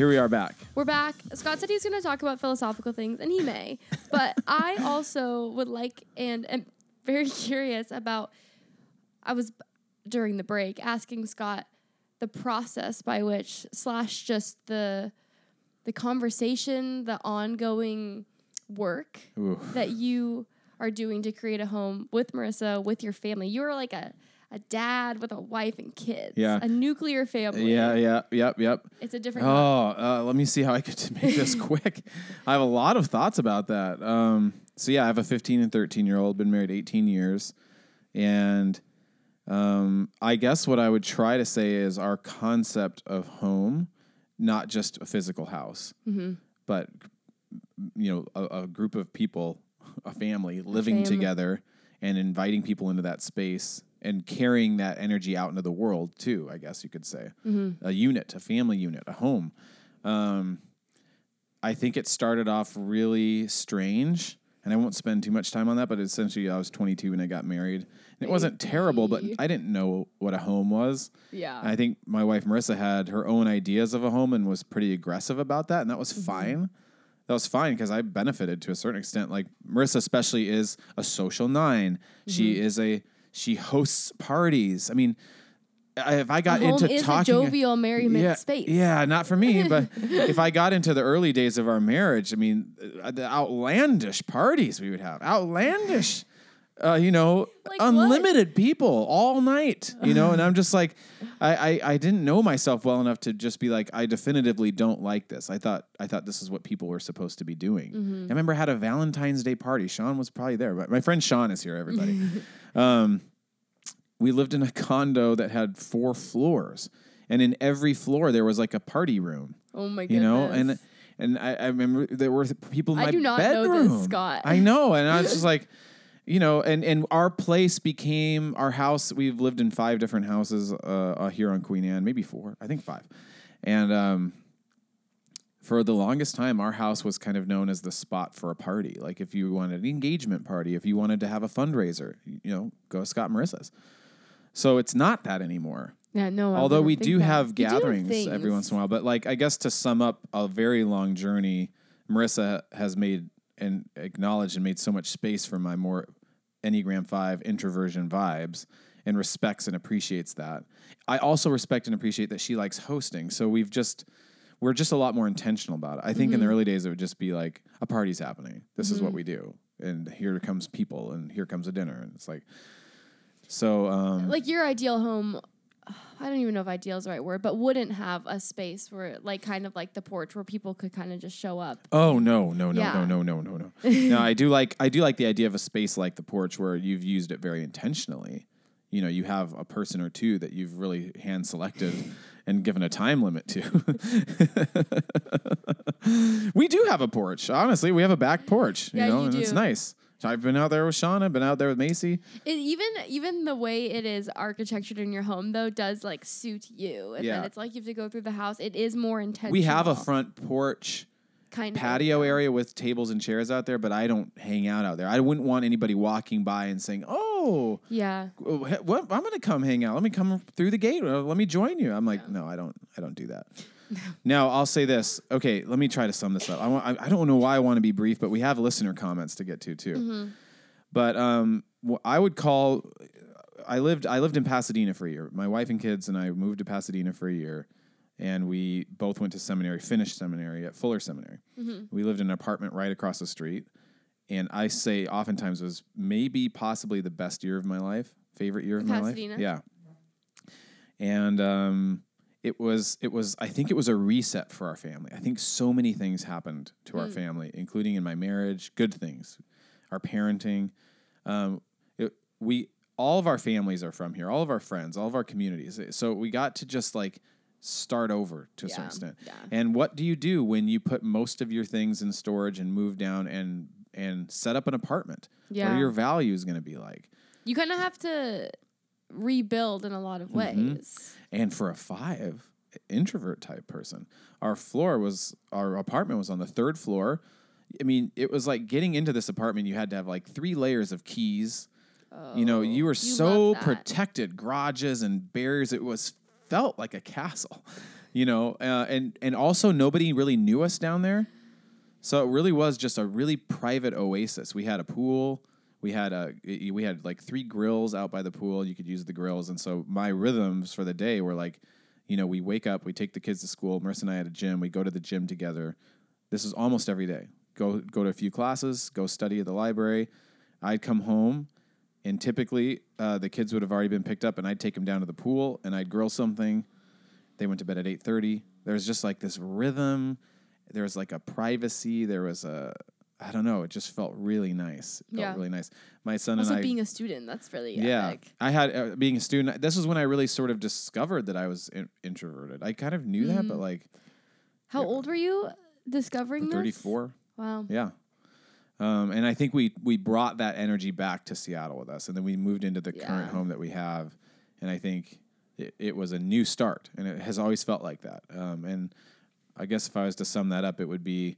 Here we are back. We're back. Scott said he's going to talk about philosophical things, and he may. But I also would like and am very curious about. I was during the break asking Scott the process by which slash just the the conversation, the ongoing work Ooh. that you are doing to create a home with Marissa, with your family. You're like a a dad with a wife and kids. Yeah. A nuclear family. Yeah, yeah, yep, yep. It's a different Oh, uh, let me see how I could make this quick. I have a lot of thoughts about that. Um, so yeah, I have a 15 and 13 year old. Been married 18 years, and um, I guess what I would try to say is our concept of home, not just a physical house, but you know, a, a group of people, a family living family. together, and inviting people into that space and carrying that energy out into the world too. I guess you could say mm-hmm. a unit, a family unit, a home. Um, I think it started off really strange, and I won't spend too much time on that. But essentially, I was 22 when I got married, and it wasn't terrible, but I didn't know what a home was. Yeah. I think my wife Marissa had her own ideas of a home and was pretty aggressive about that, and that was mm-hmm. fine. That was fine because I benefited to a certain extent. Like Marissa, especially, is a social 9 She mm-hmm. is a she hosts parties. I mean, if I got home into is talking, a jovial merriment yeah, space. Yeah, not for me, but if I got into the early days of our marriage, I mean, uh, the outlandish parties we would have, outlandish, uh, you know, Like what? unlimited people all night, you know, and I'm just like, I, I, I didn't know myself well enough to just be like, I definitively don't like this. I thought, I thought this is what people were supposed to be doing. Mm-hmm. I remember I had a Valentine's Day party. Sean was probably there, but my friend Sean is here, everybody. um, we lived in a condo that had four floors, and in every floor there was like a party room. Oh my god, You know, and and I, I remember there were people in my I do not know bedroom. this, Scott. I know, and I was just like, you know, and and our place became our house. We've lived in five different houses uh, uh, here on Queen Anne, maybe four, I think five, and um, for the longest time, our house was kind of known as the spot for a party. Like if you wanted an engagement party, if you wanted to have a fundraiser, you know, go Scott Marissa's. So it's not that anymore. yeah, no. I Although we do that. have We do gatherings every once in a while, but like I guess to sum up a very long journey, Marissa has made and acknowledged and made so much space for my more Enneagram 5 introversion vibes and respects and appreciates that. I also respect and appreciate that she likes hosting. So we've just we're just a lot more intentional about it. I think in Mm-hmm. the early days it would just be like a party's happening. This is what we do. And here comes people and here comes a dinner and it's like so um Like your ideal home, I don't even know if ideal is the right word, but wouldn't have a space where, like, kind of like the porch where people could kind of just show up. Oh no, no, no, Yeah. no, no, no, no, no. no, I do like I do like the idea of a space like the porch where you've used it very intentionally. You know, you have a person or two that you've really hand selected and given a time limit to. we do have a porch. Honestly, we have a back porch. You Yeah, know, you and it's do. I've been out there with Shauna, I've been out there with Macy. It, even even the way it is architectured in your home though does like suit you, and Yeah. then it's like you have to go through the house. It is more intense. We have a front porch kind of patio area with tables and chairs out there, but I don't hang out out there. I wouldn't want anybody walking by and saying, "Oh, Yeah, oh, what I'm going to come hang out. Let me come through the gate. Uh, let me join you. I'm like, no, I don't. I don't do that. now I'll say this. Okay, let me try to sum this up. I, want, I, I don't know why I want to be brief, but we have listener comments to get to too. But um, I would call. I lived. I lived in Pasadena for a year. My wife and kids and I moved to Pasadena for a year, and we both went to seminary. Finished seminary at Fuller Seminary. We lived in an apartment right across the street, and I say oftentimes it was maybe possibly the best year of my life favorite year of my life. Yeah, and um, it was it was I think it was a reset for our family. I think so many things happened to our family, including in my marriage, good things, our parenting. Um, it, we all of our families are from here, all of our friends, all of our communities. So we got to just like start over to a certain extent. yeah. And what do you do when you put most of your things in storage and move down and and set up an apartment? Yeah. What Yeah. are your values going to be like? You kind of have to rebuild in a lot of Mm-hmm. ways. And for a five introvert type person, our floor was our apartment was on the third floor. I mean, it was like getting into this apartment. You had to have like three layers of keys. you know, you were so Oh, love that. protected, garages and barriers. It was felt like a castle. You know, uh, and and also nobody really knew us down there. So it really was just a really private oasis. We had a pool. We had a we had like three grills out by the pool. You could use the grills, and so my rhythms for the day were like, you know, we wake up, we take the kids to school. Marissa and I had a gym. We go to the gym together. This is almost every day. Go go to a few classes. Go study at the library. I'd come home, and typically uh, the kids would have already been picked up, and I'd take them down to the pool, and I'd grill something. They went to bed at eight thirty. There's just like this rhythm. There was like a privacy. There was a I don't know. It just felt really nice. It felt Yeah. really nice. My son Also, and I. being a student, that's really yeah, epic. I had uh, being a student. This is when I really sort of discovered that I was in, introverted. I kind of knew that, Mm. but like How old were you discovering this? thirty four. Wow. Yeah. Um, and I think we we brought that energy back to Seattle with us, and then we moved into the current home that we have, and I think it, it was a new start, and it has always felt like that. Um, and I guess if I was to sum that up, it would be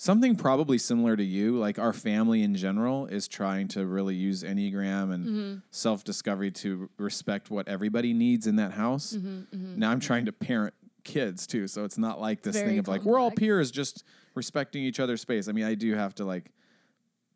something probably similar to you. Like our family in general is trying to really use Enneagram and Mm-hmm. self discovery to respect what everybody needs in that house. Mm-hmm, Now I'm trying to parent kids too, so it's not like this thing Very of like we're all peers, just respecting each other's space. I mean, I do have to like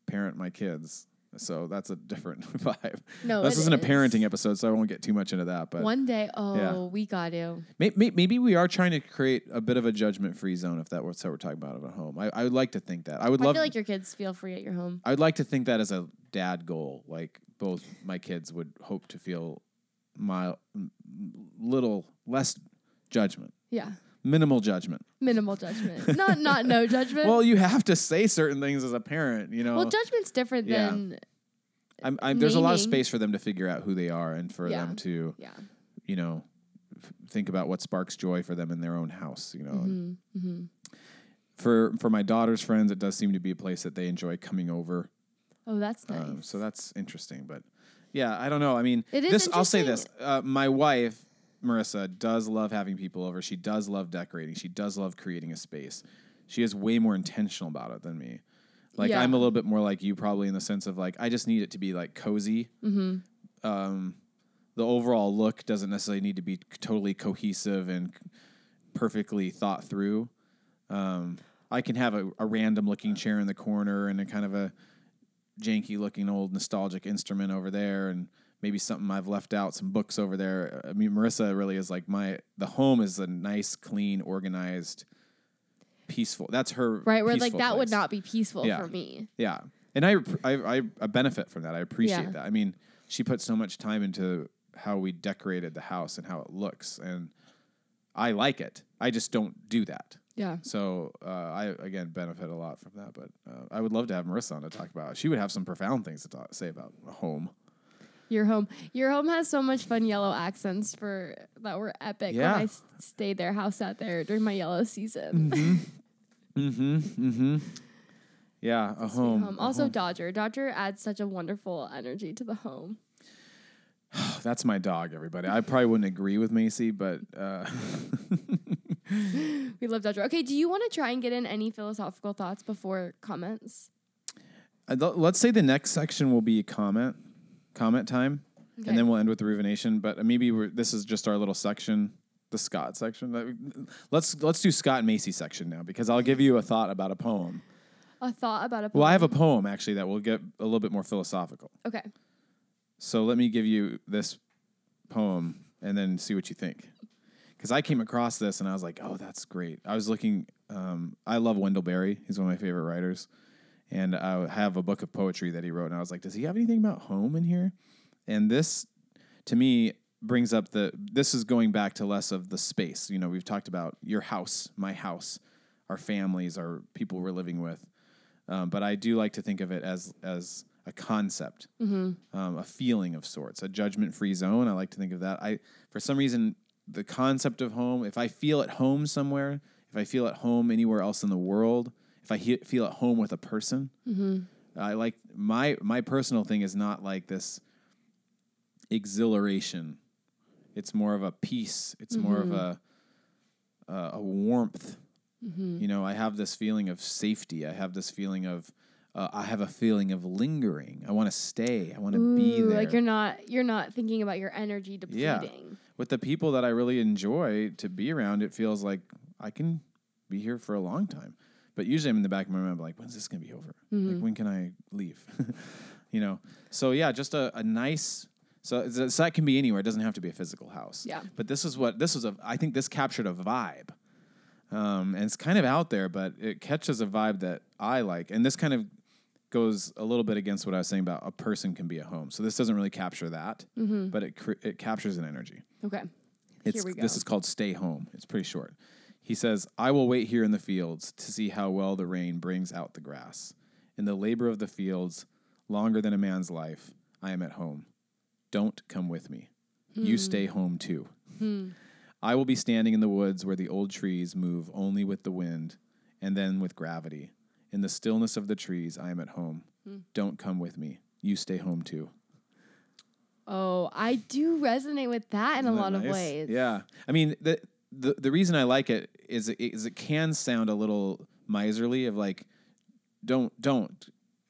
parent my kids. So that's a different vibe. No, this isn't a parenting episode, so I won't get too much into that. But One day, oh, we got to. May- may- Maybe we are trying to create a bit of a judgment-free zone, if that's what we're talking about at home. I, I would like to think that. I would I love. feel like your kids feel free at your home. I would like to think that as a dad goal. Like both my kids would hope to feel my little less judgment, Yeah. Minimal judgment. Minimal judgment. not not no judgment. Well, you have to say certain things as a parent. You know, well, judgment's different Yeah. than I'm, I'm, there's a lot of space for them to figure out who they are and for Yeah. them to, yeah. you know, f- think about what sparks joy for them in their own house. You know, And Mm-hmm. for for my daughter's friends, it does seem to be a place that they enjoy coming over. Oh, that's nice. Um, so that's interesting. But yeah, I don't know. I mean, It is this. I'll say this: uh, my wife, Marissa, does love having people over. She does love decorating. She does love creating a space. She is way more intentional about it than me. Like Yeah. I'm a little bit more like you, probably in the sense of like I just need it to be like cozy. Mm-hmm. Um, the overall look doesn't necessarily need to be totally cohesive and perfectly thought through. Um, I can have a, a random looking chair in the corner and a kind of a janky looking old nostalgic instrument over there and maybe something I've left out, some books over there. I mean, Marissa really is like my the home is a nice, clean, organized, peaceful. That's her right, where like that would not be peaceful Yeah. for me. Yeah, and I I, I, I benefit from that. I appreciate Yeah. that. I mean, she put so much time into how we decorated the house and how it looks, and I like it. I just don't do that. Yeah. So uh, I again benefit a lot from that. But uh, I would love to have Marissa on to talk about. it. She would have some profound things to talk, say about home. Your home, your home has so much fun yellow accents for that were epic Yeah. when I stayed there, house sat there during my yellow season. Mm-hmm. Mm-hmm. Yeah, a home. home. a Also, home. Dodger. Dodger adds such a wonderful energy to the home. that's my dog. Everybody, I probably wouldn't agree with Macy, but uh, We love Dodger. Okay, do you want to try and get in any philosophical thoughts before comments? Uh, th- let's say the next section will be a comment comment time Okay. and then we'll end with the ruvination but maybe we're, this is just our little section the scott section. Let's let's do scott and macy section now because i'll give you a thought about a poem. A thought about a well i have a poem. poem actually that will get a little bit more philosophical. Okay. so let me give you this poem and then see what you think. Because i came across this and i was like oh that's great. I was looking um, i love wendell berry. He's one of my favorite writers and I have a book of poetry that he wrote, and I was like, "Does he have anything about home in here?" and this, to me, brings up the. This is going back to less of the space. You know, we've talked about your house, my house, our families, our people we're living with. Um, but I do like to think of it as as a concept, um, a feeling of sorts, a judgment free zone. I like to think of that. I for some reason the concept of home. If I feel at home somewhere, if I feel at home anywhere else in the world, if I he- feel at home with a person, mm-hmm. I like my my personal thing is not like this exhilaration. It's more of a peace. It's more of mm-hmm. a a, a warmth. Mm-hmm. You know, I have this feeling of safety. I have this feeling of uh, I have a feeling of lingering. I want to stay. I want to be there. like you're not you're not thinking about your energy Yeah. depleting. With the people that I really enjoy to be around, it feels like I can be here for a long time. But usually I'm in the back of my mind, I'm like, when's this going to be over? Like, when can I leave? you know? So, yeah, just a, a nice. So, so that can be anywhere. It doesn't have to be a physical house. Yeah. But this is what this was a. I think this captured a vibe, um, and it's kind of out there, but it catches a vibe that I like. And this kind of goes a little bit against what I was saying about a person can be a home. So this doesn't really capture that, mm-hmm. but it it captures an energy. Okay. It's, Here we go. This is called Stay Home. It's pretty short. He says, I will wait here in the fields to see how well the rain brings out the grass. In the labor of the fields, longer than a man's life, I am at home. Don't come with me. Hmm. You stay home too. I will be standing in the woods where the old trees move only with the wind and then with gravity. In the stillness of the trees, I am at home. Hmm. Don't come with me. You stay home too. Oh, I do resonate with that in a Isn't that lot of ways. Yeah, I mean the the the reason I like it is it, is it can sound a little miserly of like don't don't,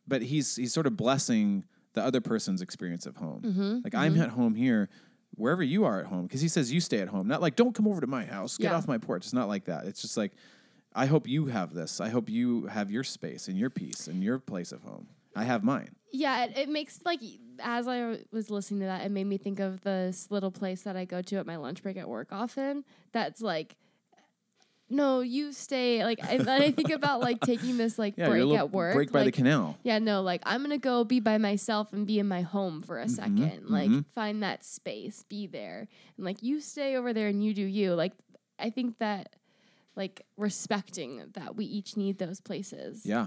but he's he's sort of blessing the other person's experience of home. Mm-hmm, Like I'm at home here, wherever you are at home, because he says you stay at home. Not like don't come over to my house, get Yeah. off my porch. It's not like that. It's just like I hope you have this. I hope you have your space and your peace and your place of home. I have mine. Yeah, it, it makes like as I was listening to that, it made me think of this little place that I go to at my lunch break at work often. That's like, no, you stay. Like, and then I think about like taking this like Yeah, break at work. break by the canal. Yeah, no, like I'm gonna go be by myself and be in my home for Mm-hmm, a second. Like find that space, be there. And like you stay over there and you do you. Like I think that like respecting that we each need those places. Yeah.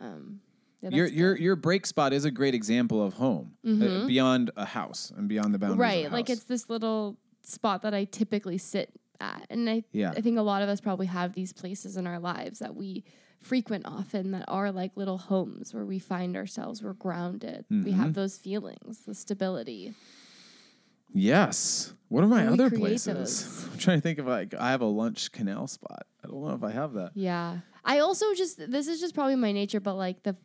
Um yeah, your your your break spot is a great example of home uh, beyond a house and beyond the boundaries. right. Like it's this little spot that I typically sit at. And I Yeah. I think a lot of us probably have these places in our lives that we frequent often that are like little homes where we find ourselves, we're grounded. We Mm-hmm. have those feelings, the stability. yes. What are my other places? those. I'm trying to think of like I have a lunch canal spot. I don't know if I have that. Yeah. I also just this is just probably my nature, but like the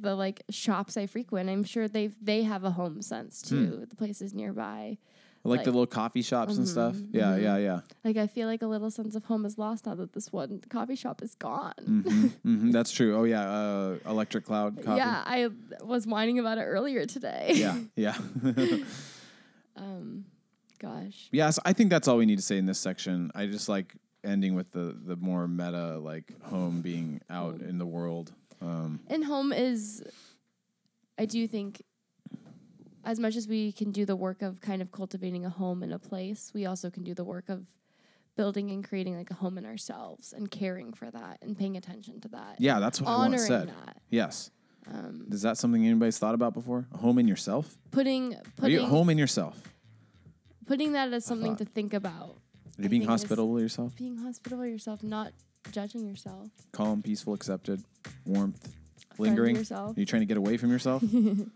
the like shops I frequent, I'm sure they've they have a home sense too. The places nearby. Like, the little coffee shops and stuff. Yeah, yeah, yeah. Like I feel like a little sense of home is lost now that this one coffee shop is gone. hmm that's true. Oh yeah, uh, Electric Cloud coffee. Yeah, I was whining about it earlier today. yeah, yeah. um, gosh. yes, I think that's all we need to say in this section. I just like ending with the the more meta like home being out in the world. Um, And home is, I do think, as much as we can do the work of kind of cultivating a home in a place, we also can do the work of building and creating like a home in ourselves and caring for that and paying attention to that. yeah, that's what I honoring once said. that. Yes. Is that something anybody's thought about before? A home in yourself? Putting Are you putting at home in yourself? putting that as something to think about. Are you I being hospitable to yourself? Being hospitable yourself, not judging yourself. Calm, peaceful, accepted, warmth, friend lingering. Are you trying to get away from yourself? Don't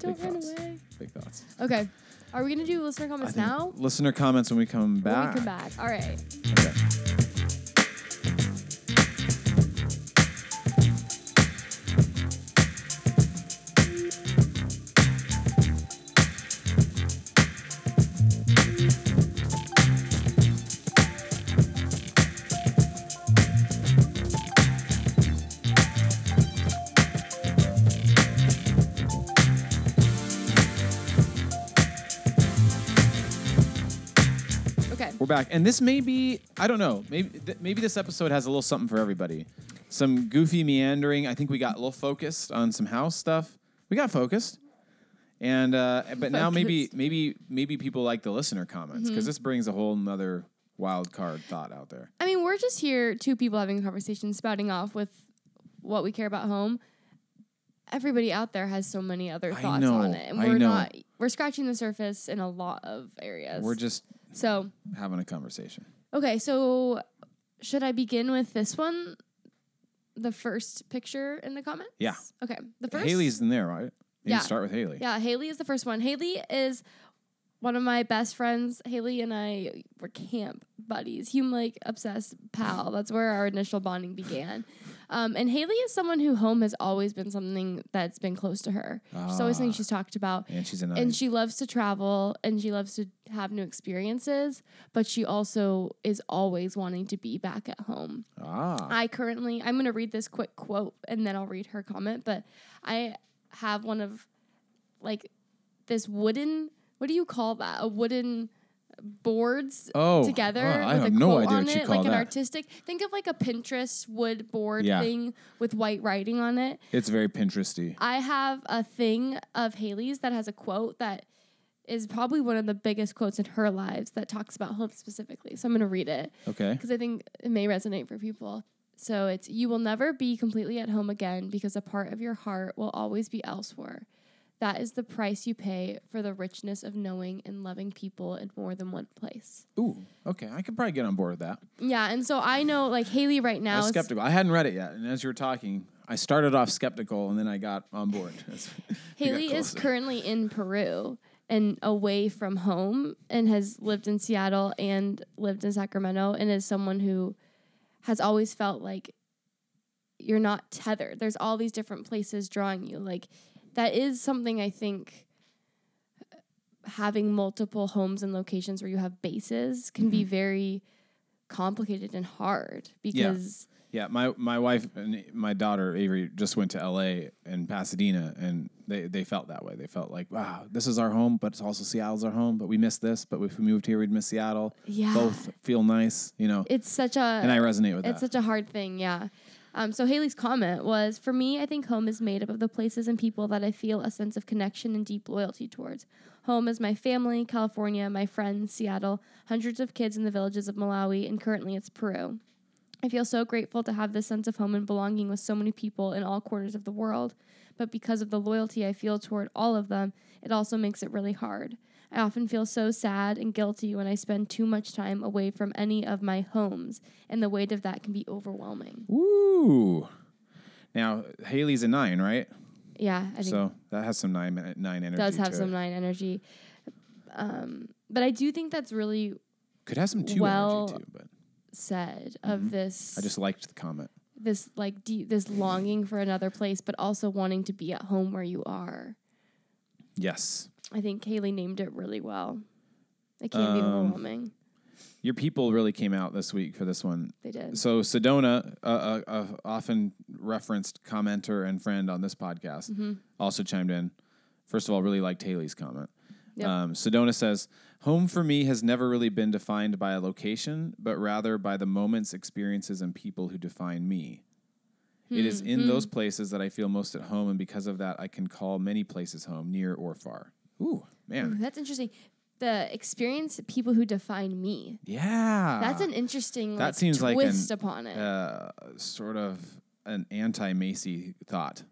Big run thoughts. away. Big thoughts. Okay. Are we gonna do listener comments now? Listener comments when we come back. When we come back. All right. Okay. Back, and this may be I don't know. Maybe th- maybe this episode has a little something for everybody. Some goofy meandering. I think we got a little focused on some house stuff. We got focused, And uh, but now maybe maybe maybe people like the listener comments Mm-hmm. because this brings a whole nother wild card thought out there. I mean, we're just here, two people having a conversation, spouting off with what we care about home. Everybody out there has so many other thoughts know, on it, and we're not. We're scratching the surface in a lot of areas. We're just so having a conversation. okay. So should I begin with this one? The first picture in the comments. Yeah. Okay. The first. Haley's in there, right? Maybe Yeah. start with Haley. Yeah, Haley is the first one. Haley is one of my best friends. Haley and I were camp buddies, Hume like obsessed pal. That's where our initial bonding began. Um, and Haley is someone who home has always been something that's been close to her. She's always something Ah. she's talked about. And she's a nine. And she loves to travel and she loves to have new experiences, but she also is always wanting to be back at home. ah. I currently, I'm going to read this quick quote and then I'll read her comment. But I have one of like this wooden, what do you call that? A wooden boards Oh, together oh, I with have a no quote idea on what you it, call like an that. artistic. Think of like a Pinterest wood board Yeah. thing with white writing on it. It's very Pinteresty. I have a thing of Haley's that has a quote that is probably one of the biggest quotes in her lives that talks about home specifically. So I'm going to read it Okay. because I think it may resonate for people. So it's you will never be completely at home again because a part of your heart will always be elsewhere. That is the price you pay for the richness of knowing and loving people in more than one place. Ooh. Okay. I could probably get on board with that. Yeah, and so I know like Haley right I now was is skeptical. I hadn't read it yet, and as you were talking, I started off skeptical, and then I got on board. As we got Haley is currently in Peru and away from home and has lived in Seattle and lived in Sacramento and is someone who has always felt like you're not tethered. There's all these different places drawing you. Like that is something I think having multiple homes and locations where you have bases can be mm-hmm. very complicated and hard because Yeah, my my wife and my daughter Avery just went to L.A. and Pasadena, and they they felt that way. They felt like, wow, this is our home, but it's also Seattle's our home. But we miss this. But if we moved here, we'd miss Seattle. Yeah. both feel nice, you know. it's such a and I resonate with It's that. such a hard thing, yeah. Um, so Haley's comment was, for me, I think home is made up of the places and people that I feel a sense of connection and deep loyalty towards. Home is my family, California, my friends, Seattle, hundreds of kids in the villages of Malawi, and currently it's Peru. I feel so grateful to have this sense of home and belonging with so many people in all corners of the world, but because of the loyalty I feel toward all of them, it also makes it really hard. I often feel so sad and guilty when I spend too much time away from any of my homes, and the weight of that can be overwhelming. Ooh. Now Haley's a nine, right? Yeah, I think So that has some nine nine energy. does have some it. nine energy. Um, but I do think that's really Could have some two well- energy too, but said of this I just liked the comment. this like deep, this longing for another place, but also wanting to be at home where you are. Yes. I think Kaylee named it really well. It can be Um, overwhelming. Your people really came out this week for this one. They did. So Sedona, a, a, a often referenced commenter and friend on this podcast, Mm-hmm. also chimed in. First of all, really liked Haley's comment. Yep. Um, Sedona says, "Home for me has never really been defined by a location, but rather by the moments, experiences, and people who define me. It is in those places that I feel most at home, and because of that, I can call many places home, near or far." Ooh, man, Ooh, that's interesting. The experience people who define me. yeah, That's an interesting That like, seems like an- twist upon it. uh, sort of an anti Macy thought.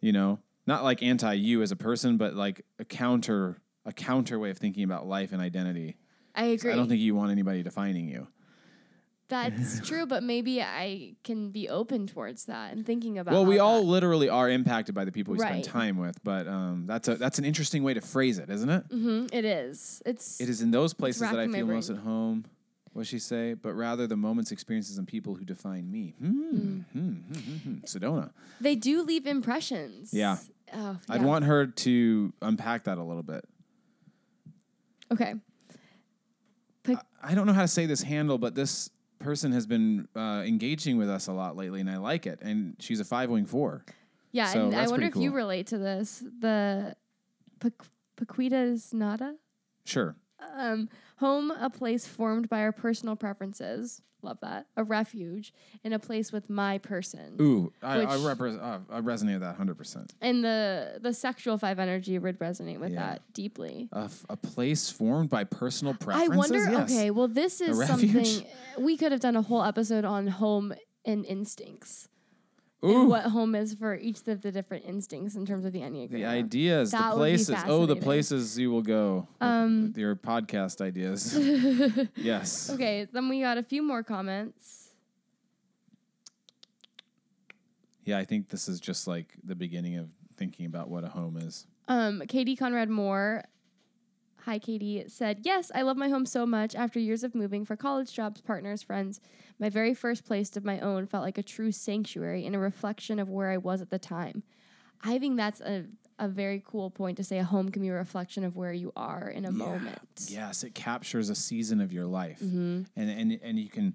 You know, not like anti you as a person, but like a counter a counter way of thinking about life and identity. I agree. I don't think you want anybody defining you. That's true, but maybe I can be open towards that and thinking about. well, we all that- literally are impacted by the people we Right. spend time with, but um, that's a that's an interesting way to phrase it, isn't it? Mhm, it is. It's It is in those places that I feel most at home. What she say? But rather the moments, experiences, and people who define me. Hmm. Hmm. Hmm. hmm, hmm. Sedona. they do leave impressions. Yeah. Oh, I'd yeah. want her to unpack that a little bit. Okay. I don't know how to say this handle, but this person has been uh, engaging with us a lot lately, and I like it. And she's a five wing four. Yeah, So and I wonder if you relate to this. The Paquitas Nada. Sure. Um, home, a place formed by our personal preferences. Love that. A refuge in a place with my person. Ooh, I, I, repres uh, I resonate with that 100%. And the the sexual five energy would resonate with Yeah. that deeply. A, f- a place formed by personal preferences? I wonder. Yes. Okay, well, this is something we could have done a whole episode on home and instincts and what home is for each of the different instincts in terms of the enneagram. the ideas, That the places. Oh, the places you will go. Um, your podcast ideas. yes. Okay, then we got a few more comments. Yeah, I think this is just like the beginning of thinking about what a home is. Um, Katie Conrad Moore, hi Katie, said, Yes, I love my home so much. After years of moving for college, jobs, partners, friends, my very first place of my own felt like a true sanctuary and a reflection of where I was at the time. I think that's a, a very cool point to say a home can be a reflection of where you are in a moment. Yes, it captures a season of your life, Mm-hmm. and and and you can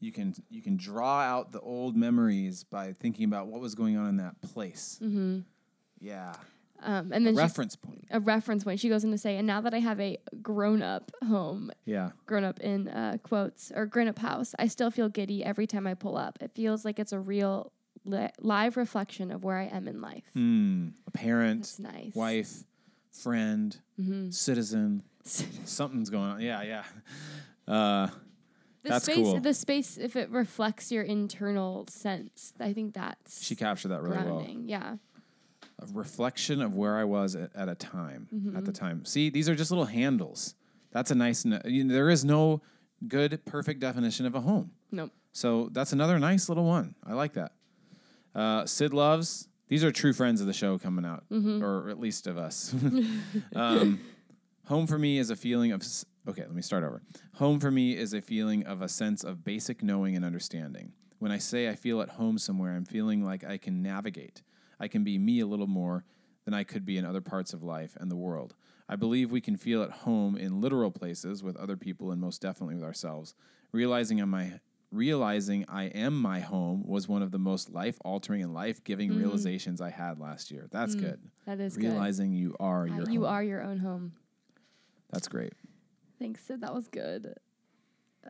you can you can draw out the old memories by thinking about what was going on in that place. Mm-hmm. Yeah, Um, and then she, reference point. a reference point. She goes on to say, and now that I have a grown up home, Yeah, grown up in uh, quotes or grown up house, I still feel giddy every time I pull up. It feels like it's a real li- live reflection of where I am in life. mm, a parent, That's nice. wife, friend, Mm-hmm. citizen. Something's going on. Yeah, yeah. Uh, The That's space, cool. the space, if it reflects your internal sense, I think that's she captured that really well. Yeah. A reflection of where I was at, at a time. Mm-hmm. At the time, see, these are just little handles. That's a nice. You know, there is no good, perfect definition of a home. Nope. So that's another nice little one. I like that. Uh, Sid loves. These are true friends of the show coming out, Mm-hmm. or at least of us. um, home for me is a feeling of. Okay, let me start over. Home for me is a feeling of a sense of basic knowing and understanding. When I say I feel at home somewhere, I'm feeling like I can navigate. I can be me a little more than I could be in other parts of life and the world. I believe we can feel at home in literal places with other people and most definitely with ourselves. Realizing on my realizing I am my home was one of the most life altering and life giving realizations I had last year. That's good. That is Realizing you are your you home. are your own home. That's great. Thanks, Sid. That was good.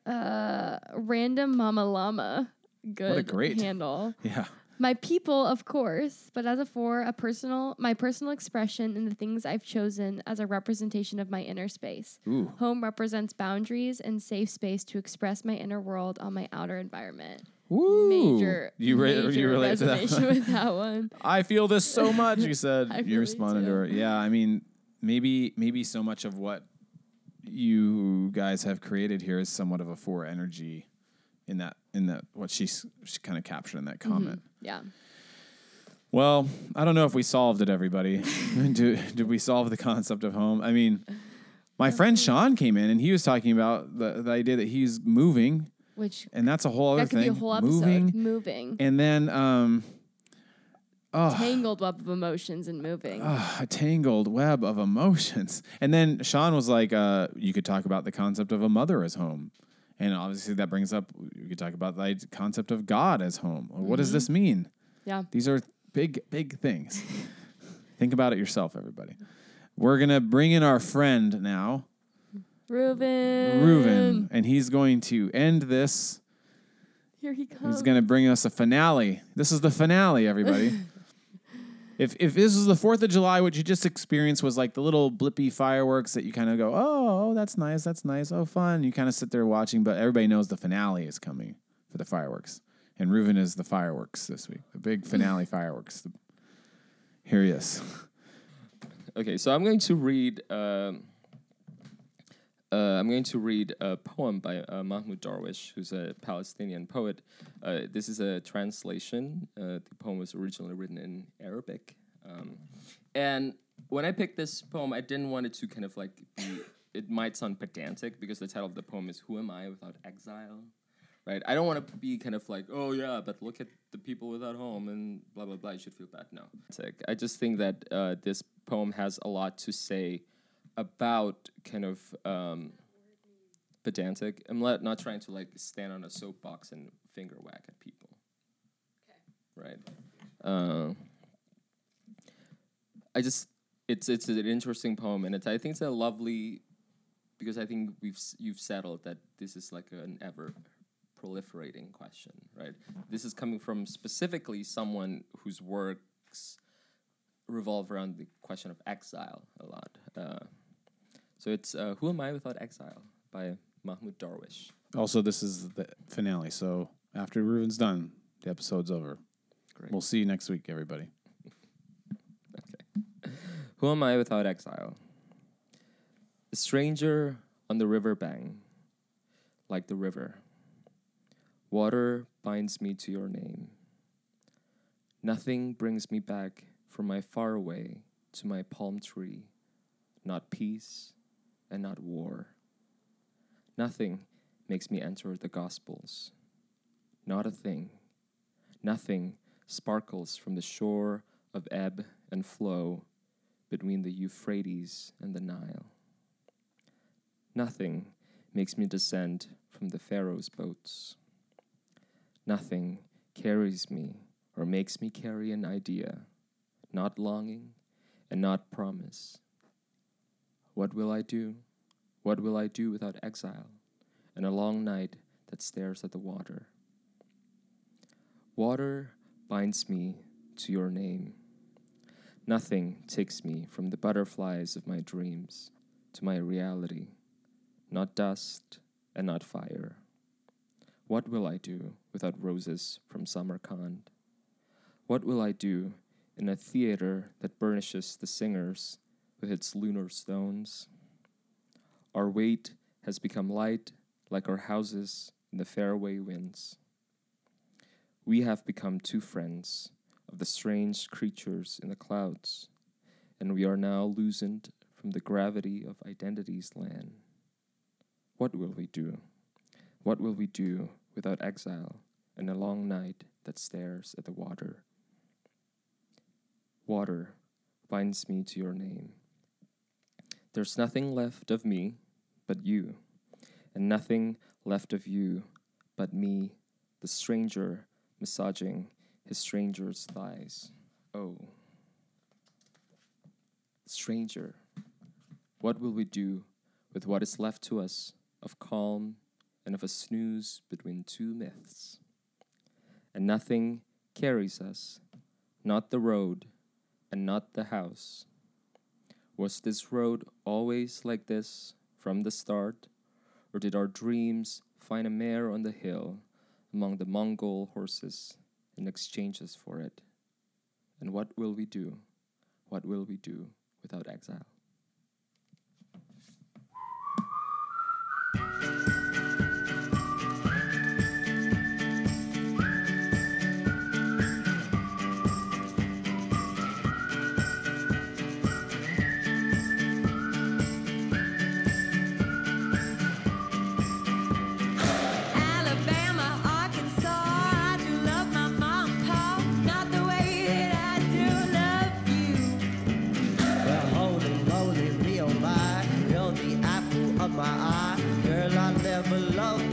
Uh, random Mama Llama. Good what a great- handle. Yeah. My people, of course, but as a four, a personal, my personal expression and the things I've chosen as a representation of my inner space. Ooh. Home represents boundaries and safe space to express my inner world on my outer environment. Woo. Major, you, re- major you relate to that. resonation with that one. I feel this so much. You said I you responded to her. Yeah, I mean, maybe maybe so much of what you guys have created here is somewhat of a four energy in that in that what she's she kind of captured in that comment. Yeah. Well, I don't know if we solved it, everybody. did, did we solve the concept of home? I mean, my friend Sean came in and he was talking about the, the idea that he's moving, Which and that's a whole other that could thing. be a whole episode. moving, Moving. and then um, oh, Tangled web of emotions and moving. A tangled web of emotions. And then Sean was like, uh, you could talk about the concept of a mother as home. And obviously that brings up, we could talk about the concept of God as home. What does mm-hmm. this mean? yeah. These are big, big things. Think about it yourself, everybody. We're going to bring in our friend now, Reuben. Reuven, and he's going to end this. Here he comes. He's going to bring us a finale. This is the finale, everybody. if if this was the Fourth of July, what you just experienced was like the little blippy fireworks that you kind of go, oh, oh, that's nice, that's nice, oh, fun. You kind of sit there watching, but everybody knows the finale is coming for the fireworks, and Reuven is the fireworks this week, the big finale fireworks. Here he is. Okay, so I'm going to read. Um, uh, I'm going to read a poem by uh, Mahmoud Darwish, who's a Palestinian poet. Uh, this is a translation. Uh, the poem was originally written in Arabic, um, and when I picked this poem, I didn't want it to kind of like be. It might sound pedantic because the title of the poem is "Who Am I Without Exile." Right? I don't want to be kind of like, oh yeah, but look at the people without home and blah blah blah. You should feel bad. No, I just think that uh, this poem has a lot to say about kind of um, pedantic. I'm not, not trying to like stand on a soapbox and finger whack at people. Right. Uh, I just it's it's an interesting poem and it's I think it's a lovely because I think we've you've settled that this is like an ever proliferating question, right? This is coming from specifically someone whose works revolve around the question of exile a lot. Uh, so it's uh, "Who Am I Without Exile" by Mahmoud Darwish. Also, this is the finale. So after Ruben's done, the episode's over. Great. We'll see you next week, everybody. Okay. Who am I without exile? A stranger on the river bank, like the river. Water binds me to your name. Nothing brings me back from my far away to my palm tree, not peace and not war. Nothing makes me enter the Gospels. Not a thing. Nothing sparkles from the shore of ebb and flow between the Euphrates and the Nile. Nothing makes me descend from the Pharaoh's boats. Nothing carries me or makes me carry an idea, not longing and not promise. What will I do? What will I do without exile and a long night that stares at the water? Water binds me to your name. Nothing takes me from the butterflies of my dreams to my reality, not dust and not fire. What will I do without roses from Samarkand? What will I do in a theater that burnishes the singers with its lunar stones? Our weight has become light like our houses in the fairway winds. We have become two friends of the strange creatures in the clouds, and we are now loosened from the gravity of identity's land. What will we do? What will we do without exile and a long night that stares at the water? Water binds me to your name. There's nothing left of me but you, and nothing left of you but me, the stranger massaging his stranger's thighs. Oh. Stranger, what will we do with what is left to us of calm and of a snooze between two myths? And nothing carries us, not the road and not the house. Was this road always like this from the start, or did our dreams find a mare on the hill among the Mongol horses in exchanges for it? And what will we do? What will we do without exile? my eye. Girl, I never loved